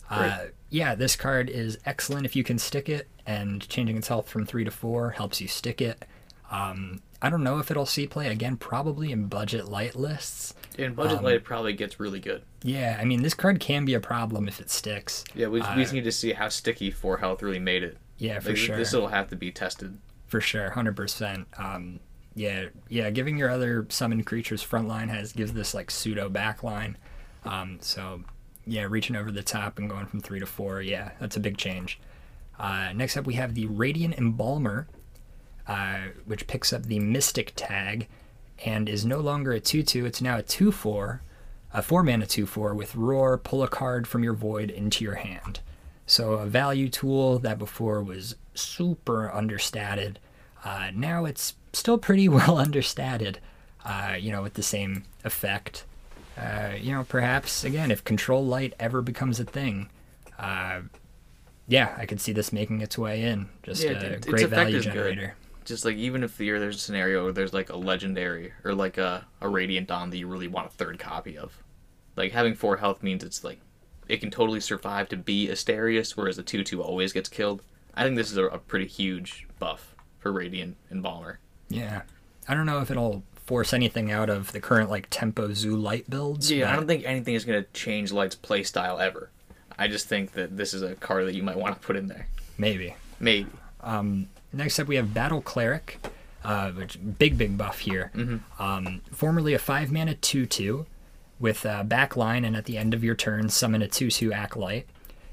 Uh, yeah, this card is excellent if you can stick it, and changing its health from 3 to 4 helps you stick it. Um, I don't know if it'll see play again, probably in budget light lists. In budget light, it probably gets really good. Yeah, I mean, this card can be a problem if it sticks. Yeah, we, Uh, we just need to see how sticky four health really made it. Yeah, for Like, sure. This will have to be tested. For sure, hundred percent. Um, yeah, yeah. Giving your other summoned creatures frontline has gives this like pseudo backline. Um, so yeah, reaching over the top and going from three to four. Yeah, that's a big change. Uh, next up, we have the Radiant Embalmer, uh, which picks up the Mystic tag and is no longer a two-two. It's now a two-four, a four mana two-four with Roar. Pull a card from your void into your hand. So a value tool that before was super understated. Uh, now it's still pretty well understated. Uh, you know, with the same effect. Uh, you know, perhaps again, if control light ever becomes a thing, uh, yeah, I could see this making its way in. Just Yeah, a it- great value is good. generator. Just like even if you're, there's a scenario where there's like a legendary or like a, a radiant dawn that you really want a third copy of, like having four health means it's like it can totally survive to be Asterius, whereas a two two always gets killed. I think this is a, a pretty huge buff for Radiant Embalmer. Yeah, I don't know if it'll force anything out of the current like tempo zoo light builds. Yeah, I don't think anything is going to change Light's play style ever. I just think that this is a card that you might want to put in there. maybe. Maybe. Next up, we have Battle Cleric, uh, which big big buff here. Um, formerly a five mana two two, with uh, backline, and at the end of your turn, summon a two two acolyte.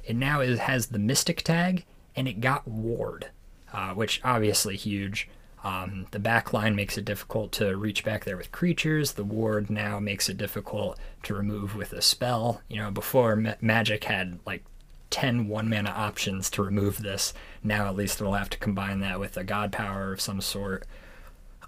It now is, has the Mystic tag, and it got Ward, uh, which obviously huge. Um, the backline makes it difficult to reach back there with creatures. The ward now makes it difficult to remove with a spell. You know, before Ma- Magic had like 10 one mana options to remove this. Now at least it'll have to combine that with a god power of some sort.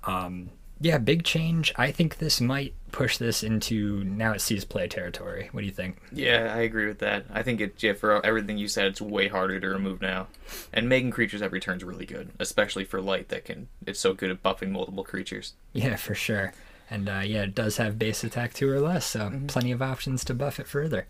Um, yeah, big change. I think this might push this into now it sees play territory. What do you think? Yeah, I agree with that. I think it, yeah, for everything you said, it's way harder to remove now. And making creatures every turn is really good, especially for light that can. It's so good at buffing multiple creatures. Yeah, for sure. And uh, yeah, it does have base attack two or less, so plenty of options to buff it further.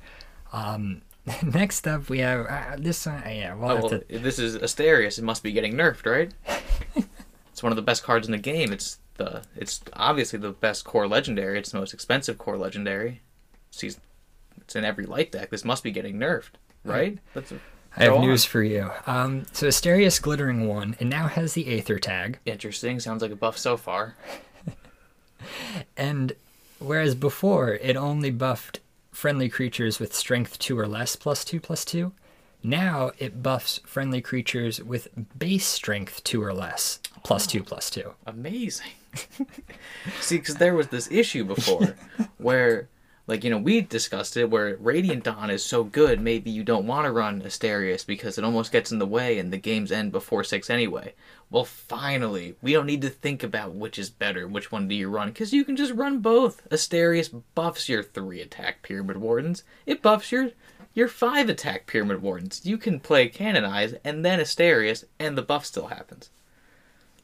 Um, next up, we have uh, this one. Yeah, we'll Oh, well, to. this is Asterius. It must be getting nerfed, right? it's one of the best cards in the game. It's the. It's obviously the best core legendary. It's the most expensive core legendary. It's, it's in every light deck. This must be getting nerfed, right? That's I have on. news for you. Um, so Asterius Glittering One, it now has the Aether tag, Interesting. Sounds like a buff so far. and whereas before it only buffed friendly creatures with Strength two or less plus two plus two, now it buffs friendly creatures with base Strength two or less plus two plus two. Amazing. See, because there was this issue before where, like, you know, we discussed it where Radiant Dawn is so good, maybe you don't want to run Asterius because it almost gets in the way and the games end before 6 anyway. Well, finally, we don't need to think about which is better, which one do you run, because you can just run both. Asterius buffs your 3 attack Pyramid Wardens, it buffs your. Your five attack Pyramid Wardens. You can play Canonize and then Asterius, and the buff still happens.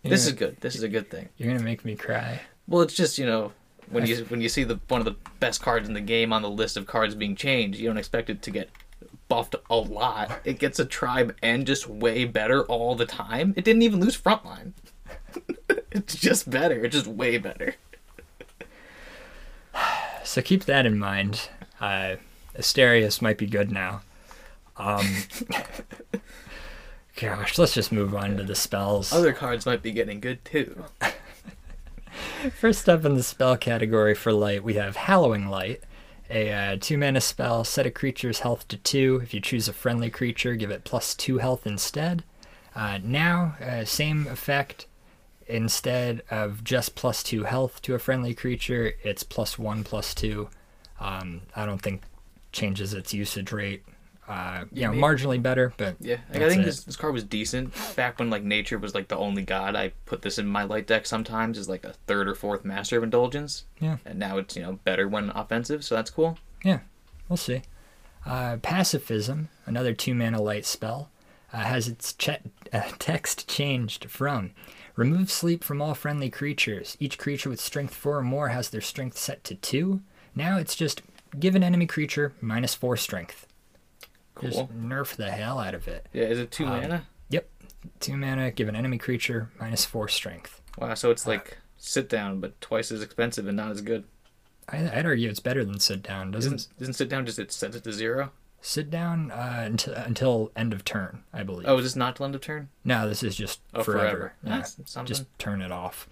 This Yeah. is good. This is a good thing. You're gonna make me cry. Well, it's just you know when you when you see the one of the best cards in the game on the list of cards being changed, you don't expect it to get buffed a lot. It gets a tribe and just way better all the time. It didn't even lose frontline. it's just better. It's just way better. So keep that in mind. Uh, Asterius might be good now. Um, gosh, let's just move on to the spells. Other cards might be getting good too. First up in the spell category for light, we have Hallowing Light, a uh, two mana spell. Set a creature's health to two. If you choose a friendly creature, give it plus two health instead. Uh, now, uh, same effect. Instead of just plus two health to a friendly creature, it's plus one plus two. Um, I don't think changes its usage rate. Uh, you know, Maybe. marginally better, but Yeah, like, I think this, this card was decent back when like nature was like the only god. I put this in my light deck sometimes as like a third or fourth master of indulgence. Yeah. and now it's you know better when offensive, so that's cool. Yeah, we'll see. Uh, Pacifism, another two mana light spell, uh, has its che- uh, text changed from remove sleep from all friendly creatures. Each creature with strength four or more has their strength set to two. Now it's just give an enemy creature minus four strength. Cool. Just nerf the hell out of it. Yeah, is it two Um, mana? Two mana, give an enemy creature minus four strength. Wow, so it's like sit down, but twice as expensive and not as good. I, I'd argue it's better than sit down. Doesn't Isn't isn't sit down just it sets it to zero? sit down uh, until until end of turn, I believe. Oh, is this not till end of turn? No, this is just Oh, forever. forever. Yeah, just turn it off.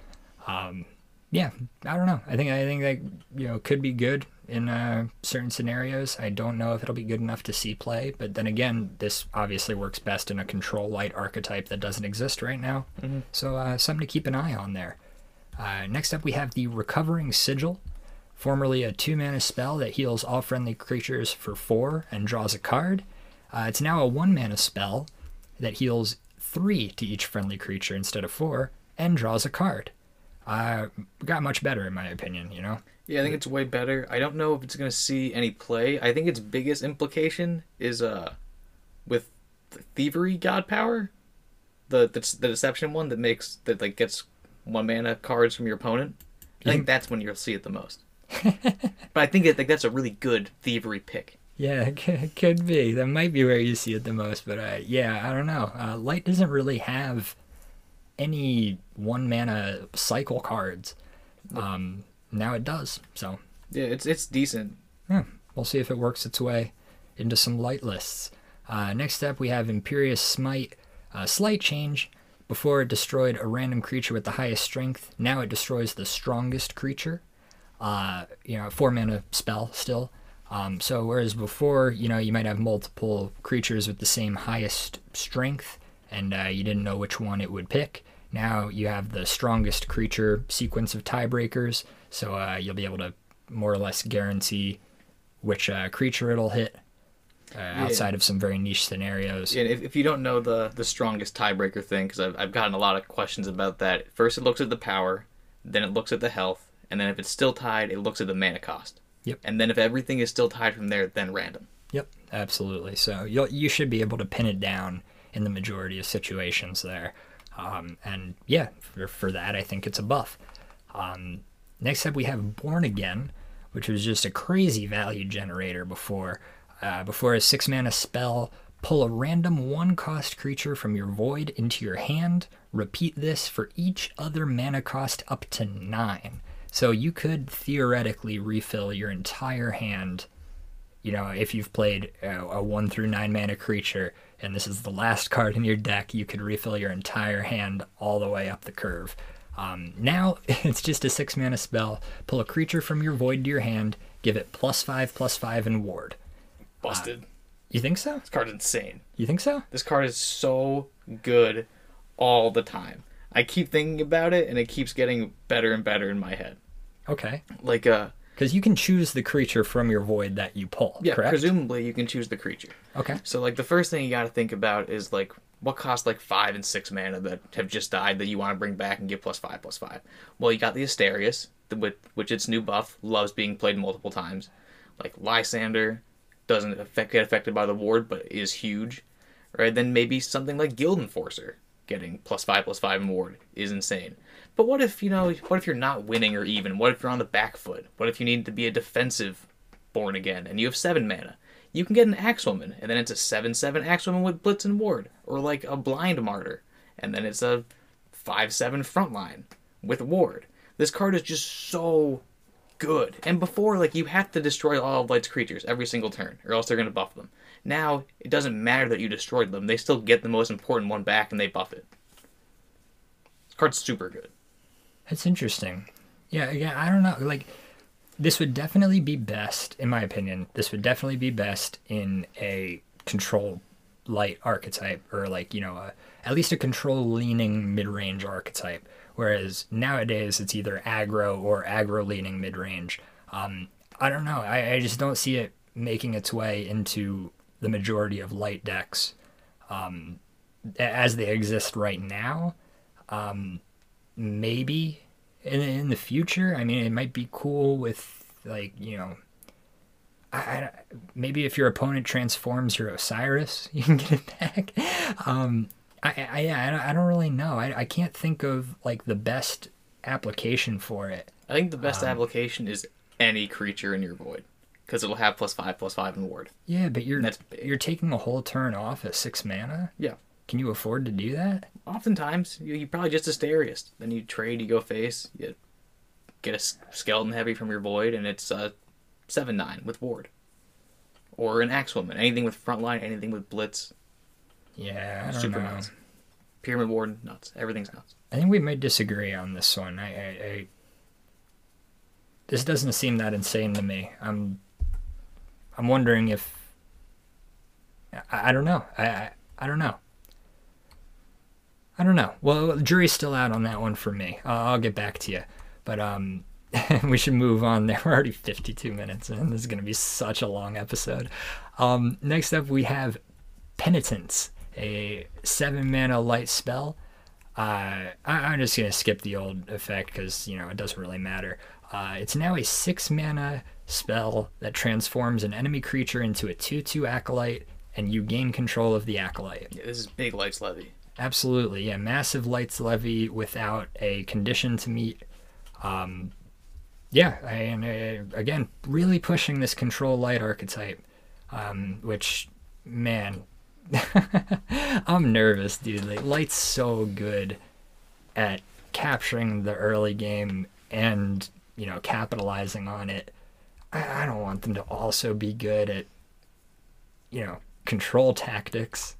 Um, yeah, I don't know. I think I think that you know could be good in uh, certain scenarios. I don't know if it'll be good enough to see play, but then again, this obviously works best in a control light archetype that doesn't exist right now. Mhm. So uh, something to keep an eye on there. Uh, next up, we have the Recovering Sigil, formerly a two mana spell that heals all friendly creatures for four and draws a card. Uh, it's now a one mana spell that heals three to each friendly creature instead of four and draws a card. Uh, got much better in my opinion, you know. Yeah, I think it's way better. I don't know if it's gonna see any play. I think its biggest implication is uh with the thievery god power, the the, the deception one that makes that like gets one mana cards from your opponent. I think that's when you'll see it the most. but I think it, like that's a really good thievery pick. Yeah, it it could be. That might be where you see it the most, but uh, yeah, I don't know. Uh, Light doesn't really have any one mana cycle cards. Um, now it does, so Yeah, it's it's decent. Yeah, we'll see if it works its way into some light lists. Uh, next up, we have Imperious Smite. Uh, slight change. Before it destroyed a random creature with the highest strength, now it destroys the strongest creature. Uh, you know, four mana spell still. Um, so whereas before, you know, you might have multiple creatures with the same highest strength, and uh, you didn't know which one it would pick. Now you have the strongest creature sequence of tiebreakers, so uh, you'll be able to more or less guarantee which uh, creature it'll hit uh, outside of some very niche scenarios. Yeah, if, if you don't know the the strongest tiebreaker thing, because I've, I've gotten a lot of questions about that. First, it looks at the power, then it looks at the health, and then if it's still tied, it looks at the mana cost. Yep. And then if everything is still tied from there, then random. Yep, absolutely. So you'll, you should be able to pin it down in the majority of situations there. Um, and yeah, for, for that, I think it's a buff. Um, next up, we have Born Again, which was just a crazy value generator before. Uh, before a six mana spell, pull a random one cost creature from your void into your hand. Repeat this for each other mana cost up to nine. So you could theoretically refill your entire hand you know, if you've played a, a one through nine mana creature and this is the last card in your deck, you could refill your entire hand all the way up the curve. Um, now it's just a six mana spell. Pull a creature from your void to your hand, give it plus five, plus five, and ward. Busted. You think so? this card's insane. You think so? This card is so good all the time. I keep thinking about it and it keeps getting better and better in my head. Okay. Like uh Because you can choose the creature from your void that you pull. yeah, correct? presumably you can choose the creature. Okay. So like the first thing you got to think about is like what cost like five and six mana that have just died that you want to bring back and give plus five plus five. Well, you got the Asterius, with which its new buff loves being played multiple times. Like Lysander doesn't affect, get affected by the ward, but is huge. Right? Then maybe something like Guild Enforcer getting plus five plus five ward is insane. But what if you know? What if you're not winning or even? What if you're on the back foot? What if you need to be a defensive born again and you have seven mana? You can get an Axewoman, and then it's a 7 7 Axewoman with Blitz and Ward, or like a Blind Martyr, and then it's a 5 7 Frontline with Ward. This card is just so good. And before, like, you have to destroy all of Light's creatures every single turn, or else they're going to buff them. Now, it doesn't matter that you destroyed them, they still get the most important one back and they buff it. This card's super good. That's interesting. Yeah, yeah, I don't know. Like, this would definitely be best, in my opinion. This would definitely be best in a control light archetype, or like you know, a, at least a control leaning mid range archetype. Whereas nowadays it's either aggro or aggro leaning mid range. Um, I don't know. I, I just don't see it making its way into the majority of light decks um, as they exist right now. Um, maybe in in the future. I mean, it might be cool with like you know. I, I maybe if your opponent transforms your Osiris, you can get it back. Um, I, I yeah, I don't, I don't really know. I, I can't think of like the best application for it. I think the best Um, application is any creature in your void, because it'll have plus 5 plus 5 in Ward. Yeah, but you're That's you're taking a whole turn off at six mana. Yeah. Can you afford to do that? oftentimes you, you probably just a Asterius. Then you trade, you go face, you get a skeleton heavy from your void, and it's a seven nine with ward, or an axewoman. Anything with frontline, anything with blitz, Yeah, I don't super know. nuts. Pyramid ward, nuts. Everything's nuts. I think we may disagree on this one. I, I, I this doesn't seem that insane to me. I'm I'm wondering if I, I don't know. I, I I don't know. I don't know. Well, the jury's still out on that one for me. Uh, I'll get back to you, but um, we should move on. There we're already 52 minutes in. This is going to be such a long episode. Um, next up, we have Penitence, a seven mana light spell. Uh, I, I'm just gonna skip the old effect because you know it doesn't really matter. Uh, it's now a six mana spell that transforms an enemy creature into a two-two acolyte, and you gain control of the acolyte. Yeah, this is big life's levy. Absolutely, yeah. Massive lights levy without a condition to meet. Um, yeah, and uh, again, really pushing this control light archetype, um, which, man, I'm nervous, dude. Like, light's so good at capturing the early game and you know capitalizing on it. I, I don't want them to also be good at, you know, control tactics.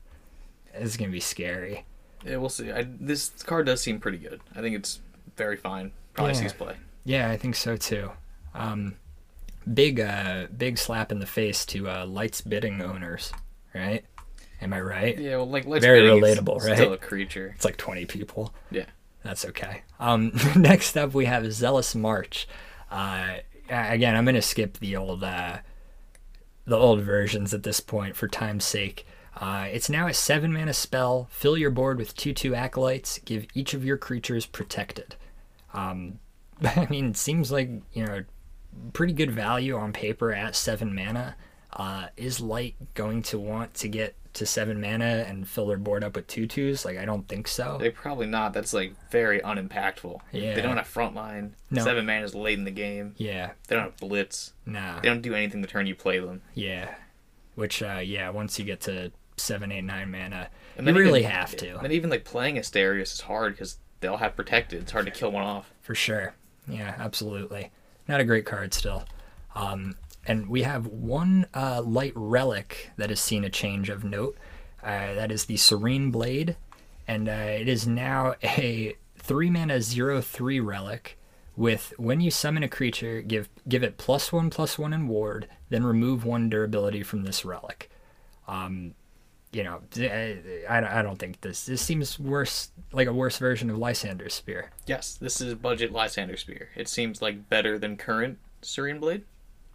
It's gonna be scary. Yeah, we'll see. I, this card does seem pretty good. I think it's very fine. Probably Yeah. sees play. Yeah, I think so too. Um, big, uh, big slap in the face to uh, lights bidding owners, right? Am I right? Yeah, well, like lights Very relatable, Still a creature. It's like 20 people. Yeah. That's okay. Um, next up, we have Zealous March. Uh, again, I'm gonna skip the old, uh, the old versions at this point for time's sake. Uh, it's now a seven mana spell. Fill your board with two two acolytes. Give each of your creatures protected. Um, I mean, it seems like you know, pretty good value on paper at seven mana. Uh, is Light going to want to get to seven mana and fill their board up with two twos? Like, I don't think so. They probably not. That's like very unimpactful. Yeah. They don't have frontline. No. Seven mana is late in the game. Yeah, They don't have blitz. nah. They don't do anything the turn you play them. Yeah, which uh, yeah, once you get to seven, eight, nine mana, And you really even- have to And even like playing Asterius is hard because they'll have protected. It's hard to kill one off. for sure. Yeah, absolutely. Not a great card still. Um, and we have one uh, light relic that has seen a change of note. Uh, that is the Serene Blade, and uh, it is now a three mana zero three relic. With when you summon a creature, give give it plus one plus one in ward, then remove one durability from this relic. Um, you know, I, I don't think this this seems worse, like a worse version of Lysander's Spear. Yes, this is budget Lysander Spear. It seems like better than current Serene Blade.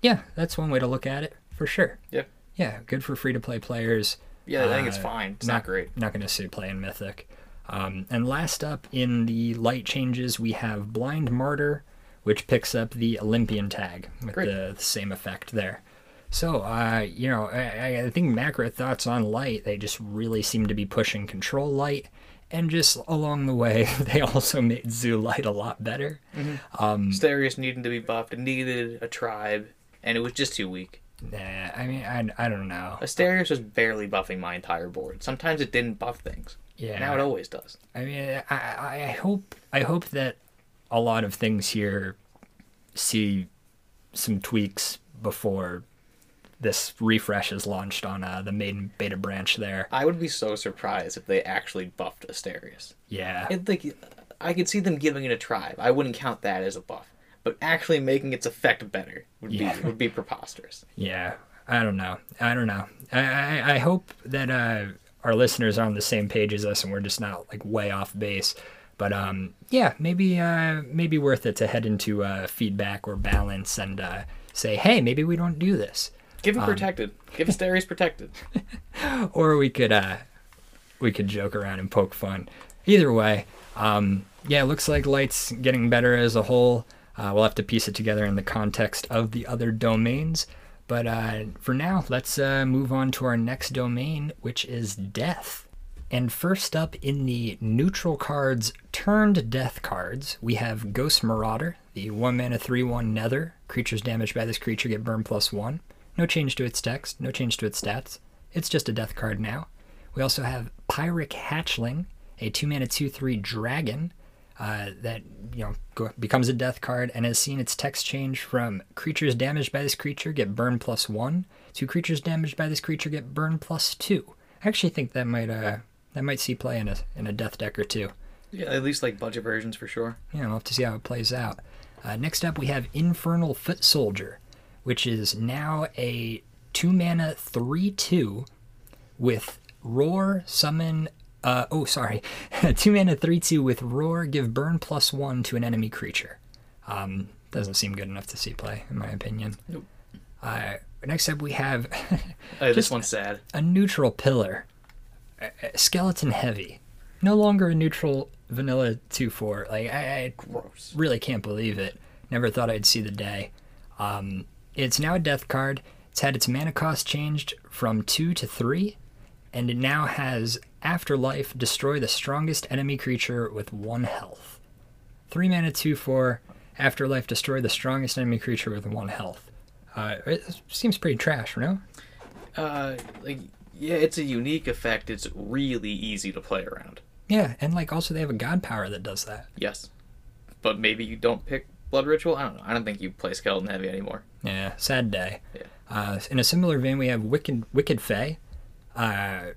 Yeah, that's one way to look at it for sure. Yeah. Yeah, good for free to play players. Yeah, I think it's Uh, fine. It's not, great. Not going to see play in Mythic. Um, and last up in the light changes, we have Blind Martyr, which picks up the Olympian tag with the, the same effect there. So, uh, you know, I, I think macro thoughts on light, they just really seem to be pushing control light. And just along the way, they also made Zoo Light a lot better. Um, Asterius needed to be buffed. It needed a tribe, and it was just too weak. Nah, I mean, I, I don't know. Asterius was barely buffing my entire board. Sometimes it didn't buff things. Yeah. Now it always does. I mean, I I hope I hope that a lot of things here see some tweaks before this refresh is launched on uh, the main beta branch there. I would be so surprised if they actually buffed Asterius. Yeah, It, like, I could see them giving it a try. I wouldn't count that as a buff. But actually making its effect better would Yeah. be would be preposterous. yeah. I don't know. I don't know. I I, I hope that uh, our listeners are on the same page as us and we're just not like way off base. But um, yeah, maybe uh, maybe worth it to head into uh, feedback or balance and uh, say, hey, maybe we don't do this. Give Um, him protected. Give Asterius protected. or we could uh we could joke around and poke fun. Either way um yeah it looks like light's getting better as a whole. Uh, we'll have to piece it together in the context of the other domains. But uh, for now let's uh, move on to our next domain which is death. And first up in the neutral cards turned death cards we have ghost marauder the 1 mana 3 1 nether. Creatures damaged by this creature get burn plus 1 no change to its text no change to its stats it's just a death card now. We also have Pyric Hatchling, a two mana two three dragon uh, that you know go, becomes a death card and has seen its text change from creatures damaged by this creature get burn plus one to creatures damaged by this creature get burn plus two. I actually think that might uh that might see play in a in a death deck or two. Yeah, at least like budget versions for sure. Yeah, we'll have to see how it plays out. Uh, next up, we have Infernal Foot Soldier, which is now a two mana three two with Roar summon. Uh, oh, sorry, two mana three two with Roar give burn plus one to an enemy creature. Um, doesn't seem good enough to see play, in my opinion. Nope. Uh, next up, we have Uh, this one's sad. a neutral pillar, uh, skeleton heavy, no longer a neutral vanilla two four. Like I, I Gross. really can't believe it. Never thought I'd see the day. Um, it's now a death card. It's had its mana cost changed from two to three, and it now has Afterlife destroy the strongest enemy creature with one health. Three mana, two four. Afterlife destroy the strongest enemy creature with one health. Uh, it seems pretty trash, no? Uh, like yeah, it's a unique effect. It's really easy to play around. Yeah, and like also they have a god power that does that. Yes, but maybe you don't pick Blood Ritual. I don't know. I don't think you play Skeleton Heavy anymore. Yeah, sad day. Yeah. Uh, in a similar vein, we have Wicked Wicked Fey. Uh,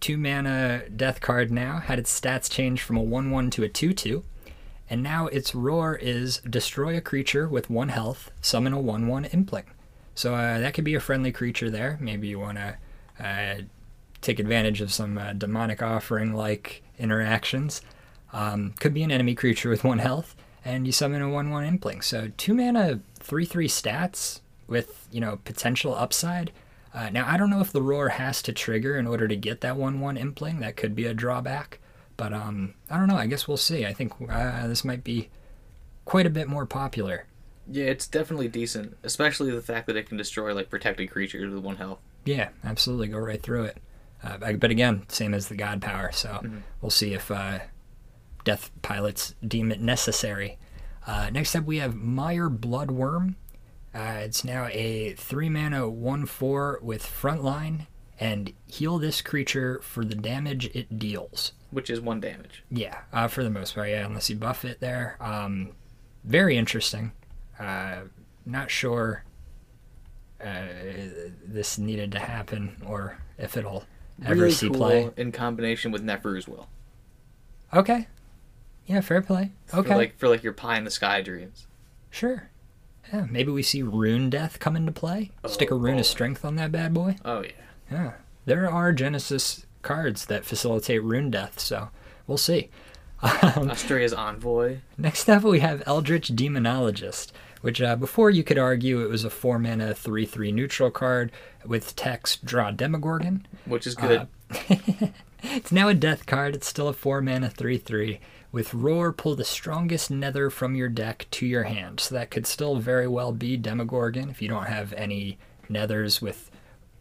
two mana death card now had its stats changed from a one one to a two two, and now its roar is destroy a creature with one health, summon a one one impling. So uh, that could be a friendly creature there. Maybe you want to uh, take advantage of some uh, demonic offering like interactions. Um, could be an enemy creature with one health, and you summon a one one impling. So two mana, three three stats with you know potential upside. Uh, now I don't know if the roar has to trigger in order to get that one one impling. That could be a drawback, but um, I don't know. I guess we'll see. I think uh, this might be quite a bit more popular. Yeah, it's definitely decent, especially the fact that it can destroy like protected creatures with one health. Yeah, absolutely. Go right through it. Uh, but again, same as the God power. So Mhm. we'll see if uh, Death Pilots deem it necessary. Uh, next up, we have Mire Bloodworm. Uh, it's now a three mana one four with frontline and heal this creature for the damage it deals. which is one damage. Yeah, uh, for the most part, yeah, unless you buff it there. Um, very interesting. Uh, not sure uh, this needed to happen or if it'll ever Really see cool play. in combination with Neferu's will. Okay. Yeah, fair play. Okay. For like for like your pie in the sky dreams. Sure. Yeah, maybe we see Rune Death come into play. Stick a Oh, Rune boy. of Strength on that bad boy. Oh yeah. Yeah. There are Genesis cards that facilitate Rune Death, so we'll see. Um, Australia's envoy. next up, we have Eldritch Demonologist, which uh, before you could argue it was a 4 mana 3 3 neutral card with text Draw Demogorgon. Which is good. It's now a death card. It's still a 4 mana 3 3. With Roar, pull the strongest nether from your deck to your hand. So that could still very well be Demogorgon if you don't have any nethers with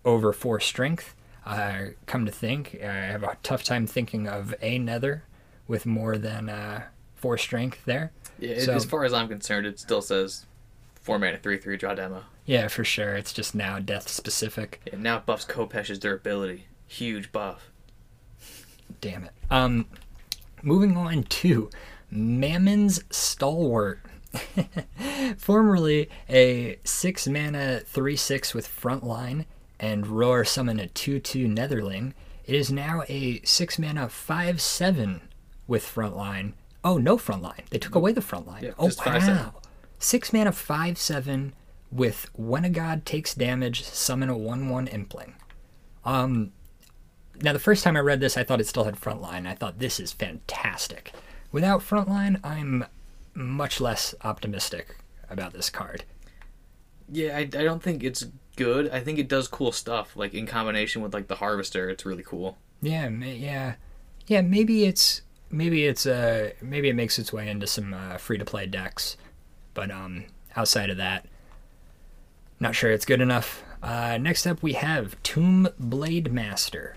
over 4 strength. Uh, come to think, I have a tough time thinking of a nether with more than uh, 4 strength there. yeah, so- as far as I'm concerned, it still says four mana three three draw demo. Yeah, for sure. It's just now death specific. Yeah, now it buffs Kopesh's durability. Huge buff. Damn it. Um, moving on to Mammon's Stalwart. Formerly a 6 mana 3 6 with Frontline and Roar summon a 2 2 Netherling, it is now a 6 mana 5 7 with Frontline. Oh, no Frontline. They took away the Frontline. Yeah, oh, wow. 5/7. 6 mana 5 7 with When a God takes damage, summon a 1 1 Impling. Um, now, the first time I read this, I thought it still had frontline. I thought this is fantastic. Without frontline, I'm much less optimistic about this card. Yeah, I, I don't think it's good. I think it does cool stuff. Like in combination with like the Harvester, it's really cool. Yeah, yeah, yeah. Maybe it's maybe it's uh maybe it makes its way into some uh, free to play decks, but um outside of that, not sure it's good enough. Uh, next up, we have Tomb Blade Master,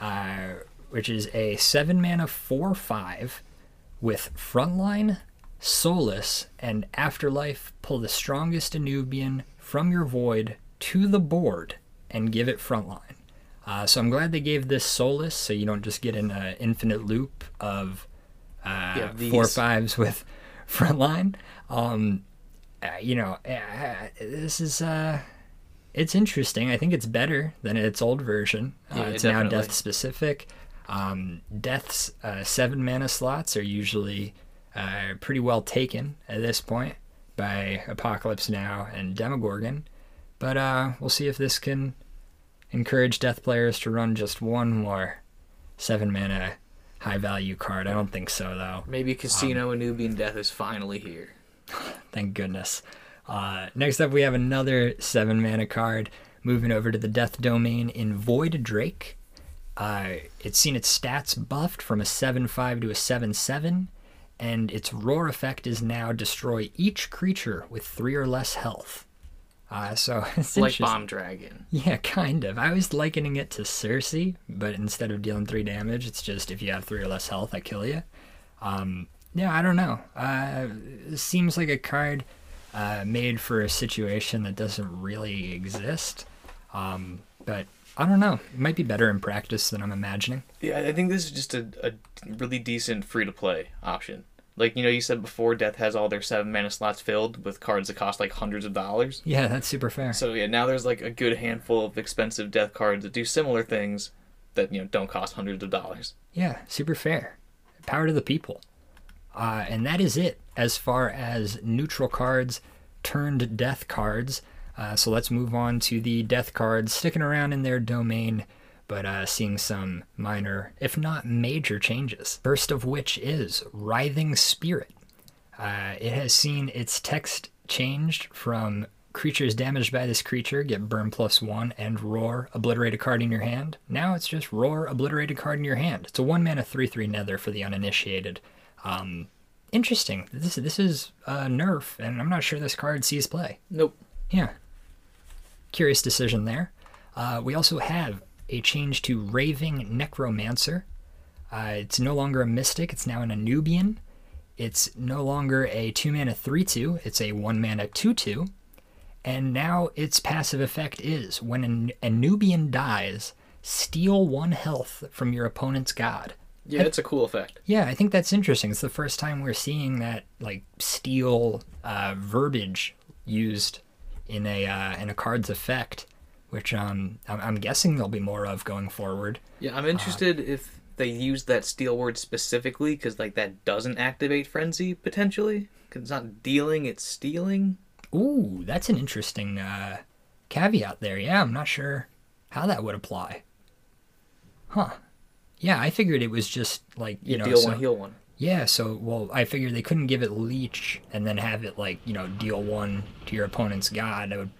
uh, which is a seven mana four five with frontline, Solus, and Afterlife. Pull the strongest Anubian from your void to the board and give it frontline. Uh, so I'm glad they gave this Solus, so you don't just get an uh, infinite loop of uh, Yeah, four fives with frontline. Um, uh, you know, uh, this is uh, it's interesting. I think it's better than its old version. Uh, Yeah, it's now death specific. Um, death's uh, seven mana slots are usually uh, pretty well taken at this point by Apocalypse Now and Demogorgon. But uh, we'll see if this can encourage death players to run just one more seven mana high value card. I don't think so though. Maybe Casino Anubian Death is finally here. Thank goodness. Uh, next up, we have another seven mana card. Moving over to the death domain in Void Drake. Uh, it's seen its stats buffed from a 7 5 to a 7 7, and its roar effect is now destroy each creature with three or less health. Uh, so it's like. Bomb Dragon. Yeah, kind of. I was likening it to Cersei, but instead of dealing three damage, it's just if you have three or less health, I kill you. Um, yeah, I don't know. Uh, it seems like a card uh, made for a situation that doesn't really exist. Um, but I don't know. It might be better in practice than I'm imagining. Yeah, I think this is just a, a really decent free to play option. Like you know, you said before, Death has all their seven mana slots filled with cards that cost like hundreds of dollars. Yeah, that's super fair. So yeah, now there's like a good handful of expensive Death cards that do similar things that you know don't cost hundreds of dollars. Yeah, super fair. Power to the people. Uh, and that is it as far as neutral cards turned death cards. Uh, so let's move on to the death cards sticking around in their domain, but uh, seeing some minor, if not major, changes. First of which is Writhing Spirit. Uh, it has seen its text changed from creatures damaged by this creature get burn plus one and roar obliterate a card in your hand. Now it's just roar obliterate a card in your hand. It's a one mana three three nether for the uninitiated. Um, interesting. This this is a nerf, and I'm not sure this card sees play. Nope. Yeah. Curious decision there. Uh, we also have a change to Raving Necromancer. Uh, it's no longer a mystic, it's now an Anubian. It's no longer a 2 mana 3 2, it's a 1 mana 2 2. And now its passive effect is when an Anubian dies, steal one health from your opponent's god. Yeah, it's a cool effect. Yeah, I think that's interesting. It's the first time we're seeing that like steel uh, verbiage used in a uh, in a card's effect, which um I'm, I'm guessing there'll be more of going forward. Yeah, I'm interested if they use that steel word specifically because like that doesn't activate frenzy potentially because it's not dealing, it's stealing. Ooh, that's an interesting uh, caveat there. Yeah, I'm not sure how that would apply. Huh. Yeah, I figured it was just like you know deal so- one, heal one. Yeah, so well, I figured they couldn't give it leech and then have it like you know deal one to your opponent's god. That would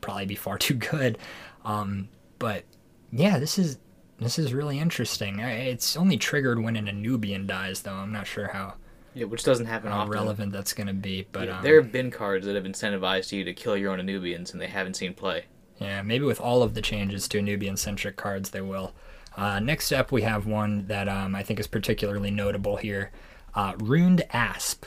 probably be far too good. Um, but yeah, this is this is really interesting. It's only triggered when an Anubian dies, though. I'm not sure how, Yeah, which doesn't happen how often. relevant that's going to be. But Yeah, um, there have been cards that have incentivized you to kill your own Anubians and they haven't seen play. Yeah, maybe with all of the changes to Nubian centric cards, they will. Uh, next up, we have one that um, I think is particularly notable here uh, Runed Asp.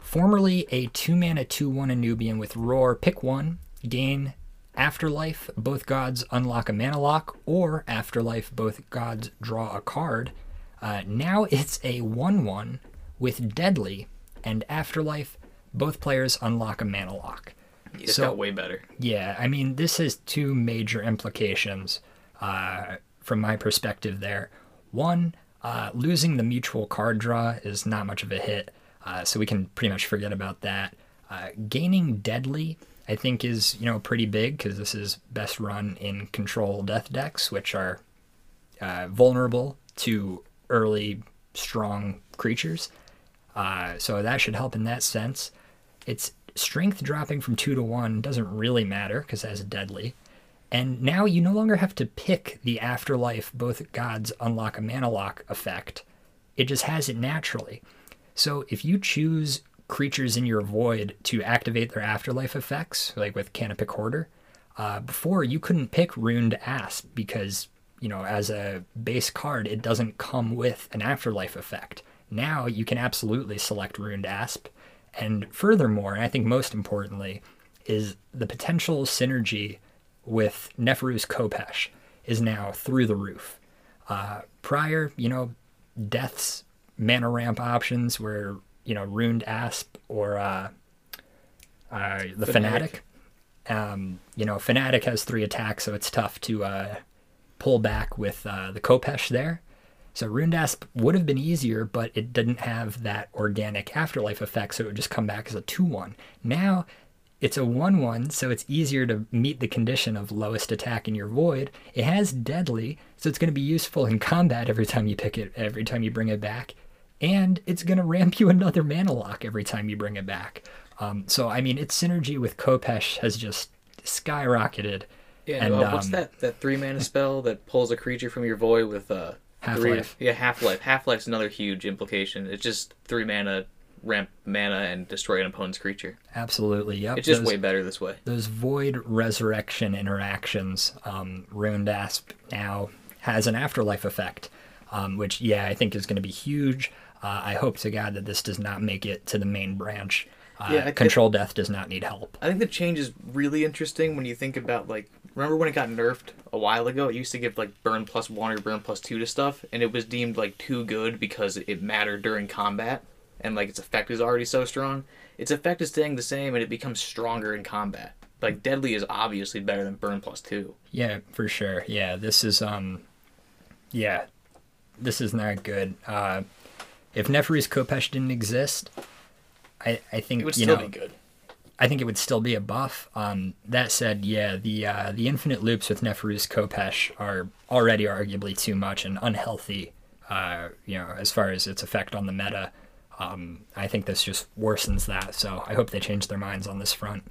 Formerly a 2 mana 2 1 Anubian with Roar, pick one, gain Afterlife, both gods unlock a mana lock, or Afterlife, both gods draw a card. Uh, now it's a 1 1 with Deadly, and Afterlife, both players unlock a mana lock. It's So- got way better. Yeah, I mean, this has two major implications uh, from my perspective there. One, uh, losing the mutual card draw is not much of a hit, uh, so we can pretty much forget about that. Uh, gaining Deadly, I think, is you know pretty big because this is best run in control death decks, which are uh, vulnerable to early strong creatures. Uh, so that should help in that sense. Its strength dropping from two to one doesn't really matter because that's deadly. And now you no longer have to pick the afterlife, both gods unlock a mana lock effect. It just has it naturally. So if you choose creatures in your void to activate their afterlife effects, like with Canopic Hoarder, uh, before you couldn't pick Runed Asp because, you know, as a base card, it doesn't come with an afterlife effect. Now you can absolutely select Runed Asp. And furthermore, and I think most importantly, is the potential synergy with Neferu's Kopesh is now through the roof. Uh, prior, you know, Death's mana ramp options were, you know, Runed Asp or uh, uh, the Fanatic. Um, you know, Fanatic has three attacks, so it's tough to uh, pull back with uh, the Kopesh there. So Runed Asp would have been easier, but it didn't have that organic afterlife effect, so it would just come back as a 2 1. Now it's a 1 1, so it's easier to meet the condition of lowest attack in your void. It has deadly, so it's going to be useful in combat every time you pick it, every time you bring it back. And it's going to ramp you another mana lock every time you bring it back. Um, so, I mean, its synergy with Kopesh has just skyrocketed. Yeah, And, uh, what's um, that that three mana spell that pulls a creature from your void with uh Half-life. Yeah, half life. Half life's another huge implication. It's just three mana, ramp mana, and destroy an opponent's creature. Absolutely, yep. It's just those- way better this way. those void resurrection interactions, um, Runed Asp now has an afterlife effect, um, which, yeah, I think is going to be huge. Uh, I hope to God that this does not make it to the main branch. Uh, Yeah, I thi- Control Death does not need help. I think the change is really interesting when you think about like remember when it got nerfed a while ago? It used to give like burn plus one or burn plus two to stuff, and it was deemed like too good because it mattered during combat, and like its effect is already so strong. Its effect is staying the same, and it becomes stronger in combat. Like deadly is obviously better than burn plus two. Yeah, for sure. Yeah, this is um, yeah, this is not good. Uh, if Neferu's Kopesh didn't exist, I I think It would you still know be good. I think it would still be a buff. Um, that said, yeah, the uh, the infinite loops with Neferu's Kopesh are already arguably too much and unhealthy. Uh, you know, as far as its effect on the meta, um, I think this just worsens that. So I hope they change their minds on this front.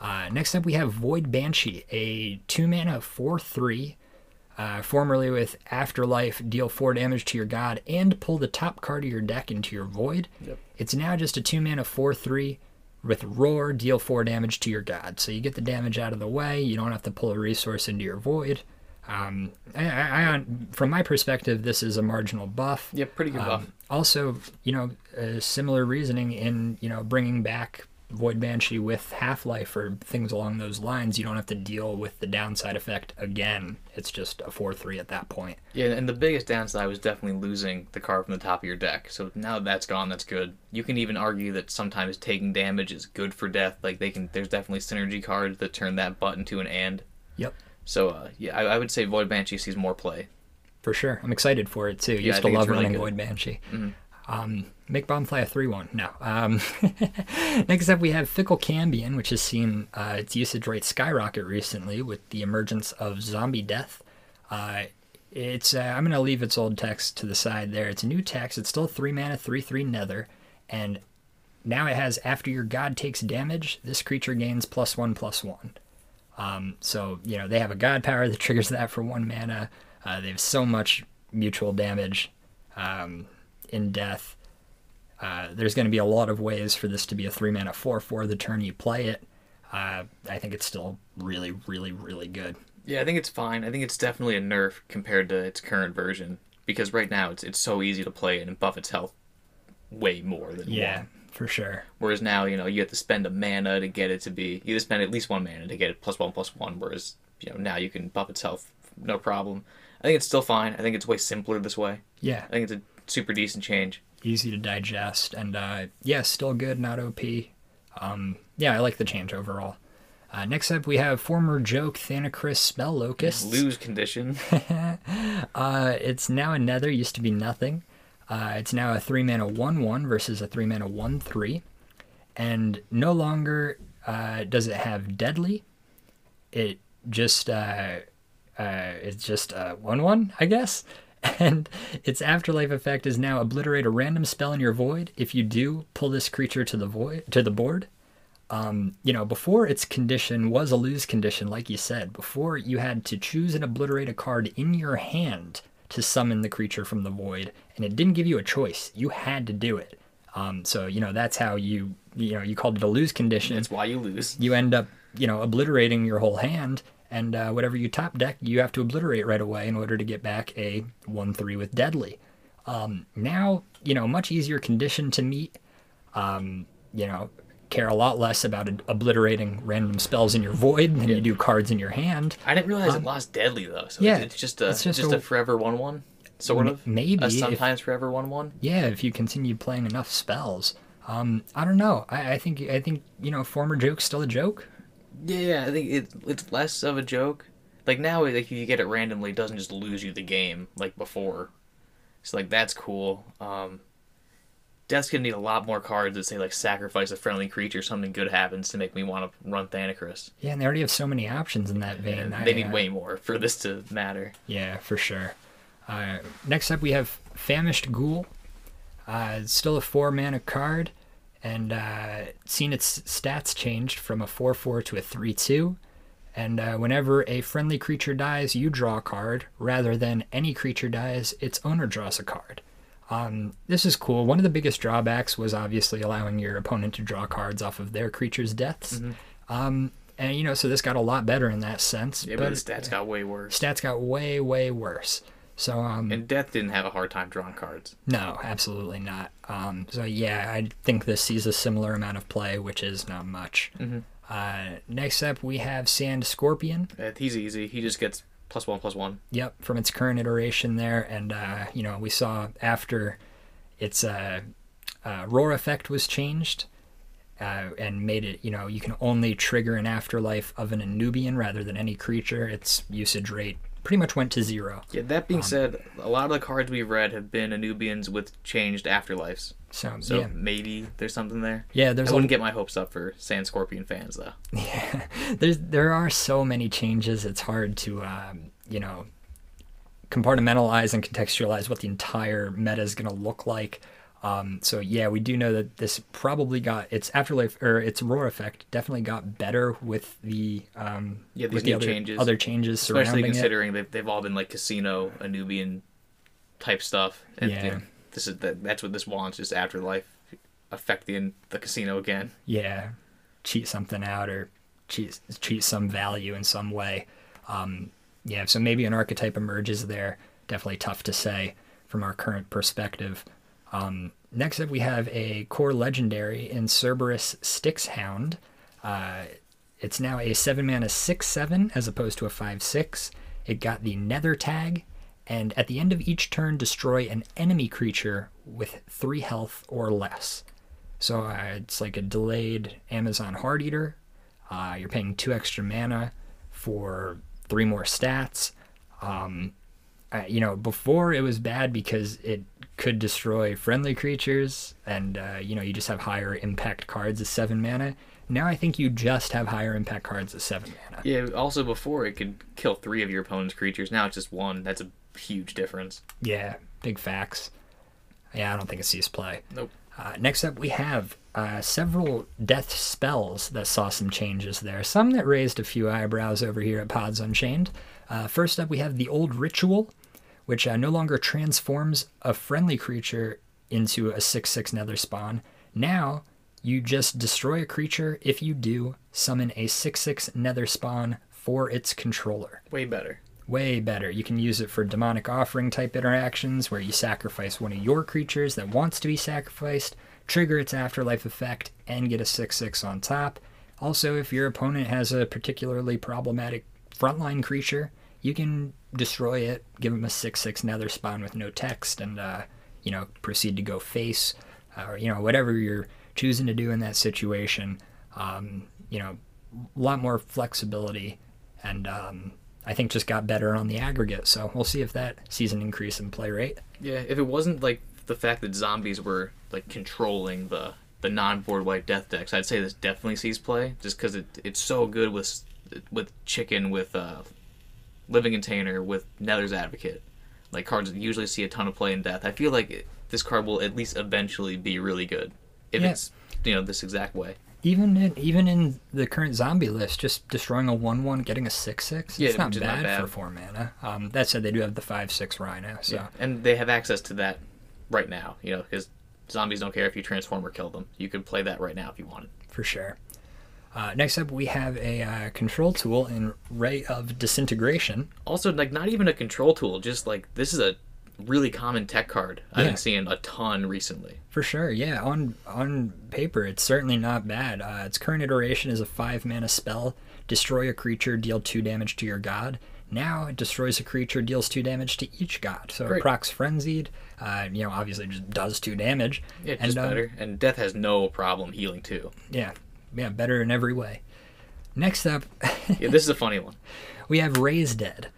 Uh, next up, we have Void Banshee, a two mana four three. Uh, formerly with Afterlife, deal four damage to your god and pull the top card of your deck into your void. Yep. It's now just a two mana four three with roar, deal four damage to your god. So you get the damage out of the way. You don't have to pull a resource into your void. Um, I, I, I, from my perspective, this is a marginal buff. Yeah, pretty good buff. Um, also, you know, uh, similar reasoning in you know bringing back Void Banshee with Half Life or things along those lines, you don't have to deal with the downside effect again. It's just a 4 3 at that point. Yeah, and the biggest downside was definitely losing the card from the top of your deck. So now that that's gone, that's good. You can even argue that sometimes taking damage is good for death. Like they can, there's definitely synergy cards that turn that button to an and. Yep. So uh, yeah, I, I would say Void Banshee sees more play. For sure. I'm excited for it too. Yeah, Used to love really running good. Void Banshee. Mhm. Um, make Bomb fly a 3 1. No. Um, next up, we have Fickle Cambion, which has seen uh, its usage rate skyrocket recently with the emergence of Zombie Death. Uh, it's uh, I'm going to leave its old text to the side there. It's a new text. It's still 3 mana, 3 3 Nether. And now it has after your god takes damage, this creature gains plus 1 plus 1. Um, so, you know, they have a god power that triggers that for 1 mana. Uh, they have so much mutual damage um, in death. Uh, there's going to be a lot of ways for this to be a 3 mana 4 4 the turn you play it. Uh, I think it's still really, really, really good. Yeah, I think it's fine. I think it's definitely a nerf compared to its current version because right now it's it's so easy to play and buff its health way more than Yeah, one. For sure. Whereas now, you know, you have to spend a mana to get it to be. You have to spend at least one mana to get it plus one plus one. Whereas, you know, now you can buff itself no problem. I think it's still fine. I think it's way simpler this way. Yeah, I think it's a super decent change. easy to digest. And uh, yeah, still good, not OP. Um, yeah, I like the change overall. Uh, next up, we have former joke Thanacris Spell Locust. Lose condition. Uh, it's now a nether, used to be nothing. Uh, it's now a 3 mana 1 1 versus a 3 mana 1 3. And no longer uh, does it have deadly. It just, uh, uh, it's just a 1 1, I guess. And its afterlife effect is now obliterate a random spell in your void. If you do, pull this creature to the void to the board. Um, you know, before its condition was a lose condition, like you said. Before you had to choose and obliterate a card in your hand to summon the creature from the void, and it didn't give you a choice. You had to do it. Um, so you know that's how you you know you called it a lose condition. That's why you lose. you end up you know obliterating your whole hand, and uh, whatever you top deck, you have to obliterate right away in order to get back a one three with deadly. Um, now you know much easier condition to meet. Um, you know care a lot less about obliterating random spells in your void than you do cards in your hand. I didn't realize it lost deadly though. So Um, yeah, it's just a it's just just, a- a, forever one one, sort M- of. maybe a if- sometimes forever one one. Yeah, if you continue playing enough spells. Um, I don't know. I, I think I think you know former joke's still a joke. Yeah, I think it, it's less of a joke. Like now, like if you get it randomly, it doesn't just lose you the game like before. So like that's cool. Um, Death's gonna need a lot more cards that say like sacrifice a friendly creature, something good happens to make me want to run Thanacris. Yeah, and they already have so many options in that vein. I- they need I- way more for this to matter. Yeah, for sure. Uh, next up, we have Famished Ghoul. Uh, still a four mana card, and uh, seen its stats changed from a 4 4 to a 3 2. And uh, whenever a friendly creature dies, you draw a card, rather than any creature dies, its owner draws a card. Um, this is cool. One of the biggest drawbacks was obviously allowing your opponent to draw cards off of their creature's deaths. Um, and, you know, so this got a lot better in that sense. Yeah, but, the stats got way worse. stats got way way worse so um And Death didn't have a hard time drawing cards. no absolutely not um so yeah i think this sees a similar amount of play which is not much Mhm. uh next up we have sand scorpion Uh, He's easy. He just gets plus one plus one. yep from its current iteration there and uh you know we saw after its uh, uh roar effect was changed uh, and made it, you know, you can only trigger an afterlife of an Anubian rather than any creature. Its usage rate pretty much went to zero. Yeah, that Um, being said, a lot of the cards we've read have been Anubians with changed afterlives. So, So yeah, maybe there's something there. yeah, there's I a wouldn't get my hopes up for Sand Scorpion fans though. Yeah, there's there are so many changes. It's hard to um, you know compartmentalize and contextualize what the entire meta is going to look like. Um, so yeah, we do know that this probably got its afterlife or its roar effect definitely got better with the um, Yeah, these with the other, changes. other changes Especially surrounding it. considering they've, they've all been like casino Anubian type stuff. And Yeah. you know, this is that that's what this wants, just afterlife affecting the casino again. yeah, cheat something out or cheat cheat some value in some way. Um, yeah, so maybe an archetype emerges there. Definitely tough to say from our current perspective. Um, next up, we have a core legendary in Cerberus Styx Hound. Uh, it's now a 7 mana 6 7 as opposed to a 5 6. It got the Nether tag, and at the end of each turn, destroy an enemy creature with 3 health or less. So uh, it's like a delayed Amazon Heart Eater. Uh, you're paying 2 extra mana for 3 more stats. Um, uh, you know, before it was bad because it could destroy friendly creatures, and uh, you know, you just have higher impact cards as seven mana. Now I think you just have higher impact cards as seven mana. Yeah. Also, before it could kill three of your opponent's creatures. Now it's just one. That's a huge difference. Yeah, big facts. Yeah, I don't think it sees play. Nope. Uh, next up, we have uh, several death spells that saw some changes there. Some that raised a few eyebrows over here at Pods Unchained. Uh, first up, we have the old ritual, which uh, no longer transforms a friendly creature into a 6 6 nether spawn. Now, you just destroy a creature. If you do, summon a 6 6 nether spawn for its controller. Way better. Way better. You can use it for demonic offering type interactions where you sacrifice one of your creatures that wants to be sacrificed, trigger its afterlife effect, and get a 6 6 on top. Also, if your opponent has a particularly problematic frontline creature, you can destroy it, give them a 6 6 nether spawn with no text, and, uh, you know, proceed to go face, uh, or, you know, whatever you're choosing to do in that situation. Um, you know, a lot more flexibility, and um, I think just got better on the aggregate. So we'll see if that sees an increase in play rate. Yeah. If it wasn't like the fact that zombies were like controlling the the non-board white death decks, I'd say this definitely sees play. Just because it it's so good with with chicken with uh, living container with Nether's Advocate, like cards that usually see a ton of play in death. I feel like it, this card will at least eventually be really good if Yeah. it's you know this exact way. Even in, even in the current zombie list, just destroying a one one, getting a six six, Yeah, it's not bad, not bad. for four mana. Um, that said, they do have the five six Rhino, so And they have access to that right now, you know, because zombies don't care if you transform or kill them. You could play that right now if you wanted. for sure. Uh, next up, we have a uh, control tool in Ray of Disintegration. Also, like not even a control tool, just like this is a really common tech card I've Yeah. been seeing a ton recently. For sure, yeah. On on paper, it's certainly not bad. Uh, its current iteration is a five mana spell. Destroy a creature, deal two damage to your god. Now it destroys a creature, deals two damage to each god. So it procs frenzied. Uh, you know, obviously just does two damage. Yeah, And, just uh, better. And death has no problem healing too. Yeah, yeah, better in every way. Next up, Yeah, this is a funny one. we have Raise Dead,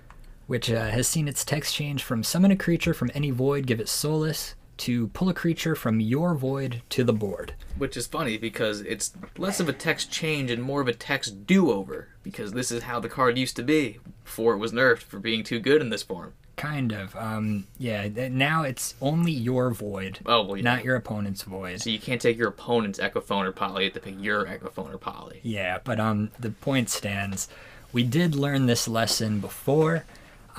which uh, has seen its text change from summon a creature from any void, give it solace, to pull a creature from your void to the board. Which is funny because it's less of a text change and more of a text do over. Because this is how the card used to be before it was nerfed for being too good in this form. Kind of. Um, yeah, now it's only your void, Oh, well, yeah. not your opponent's void. So you can't take your opponent's Echophone or Poly, you have to pick your Echophone or Poly. Yeah, but um, the point stands. We did learn this lesson before.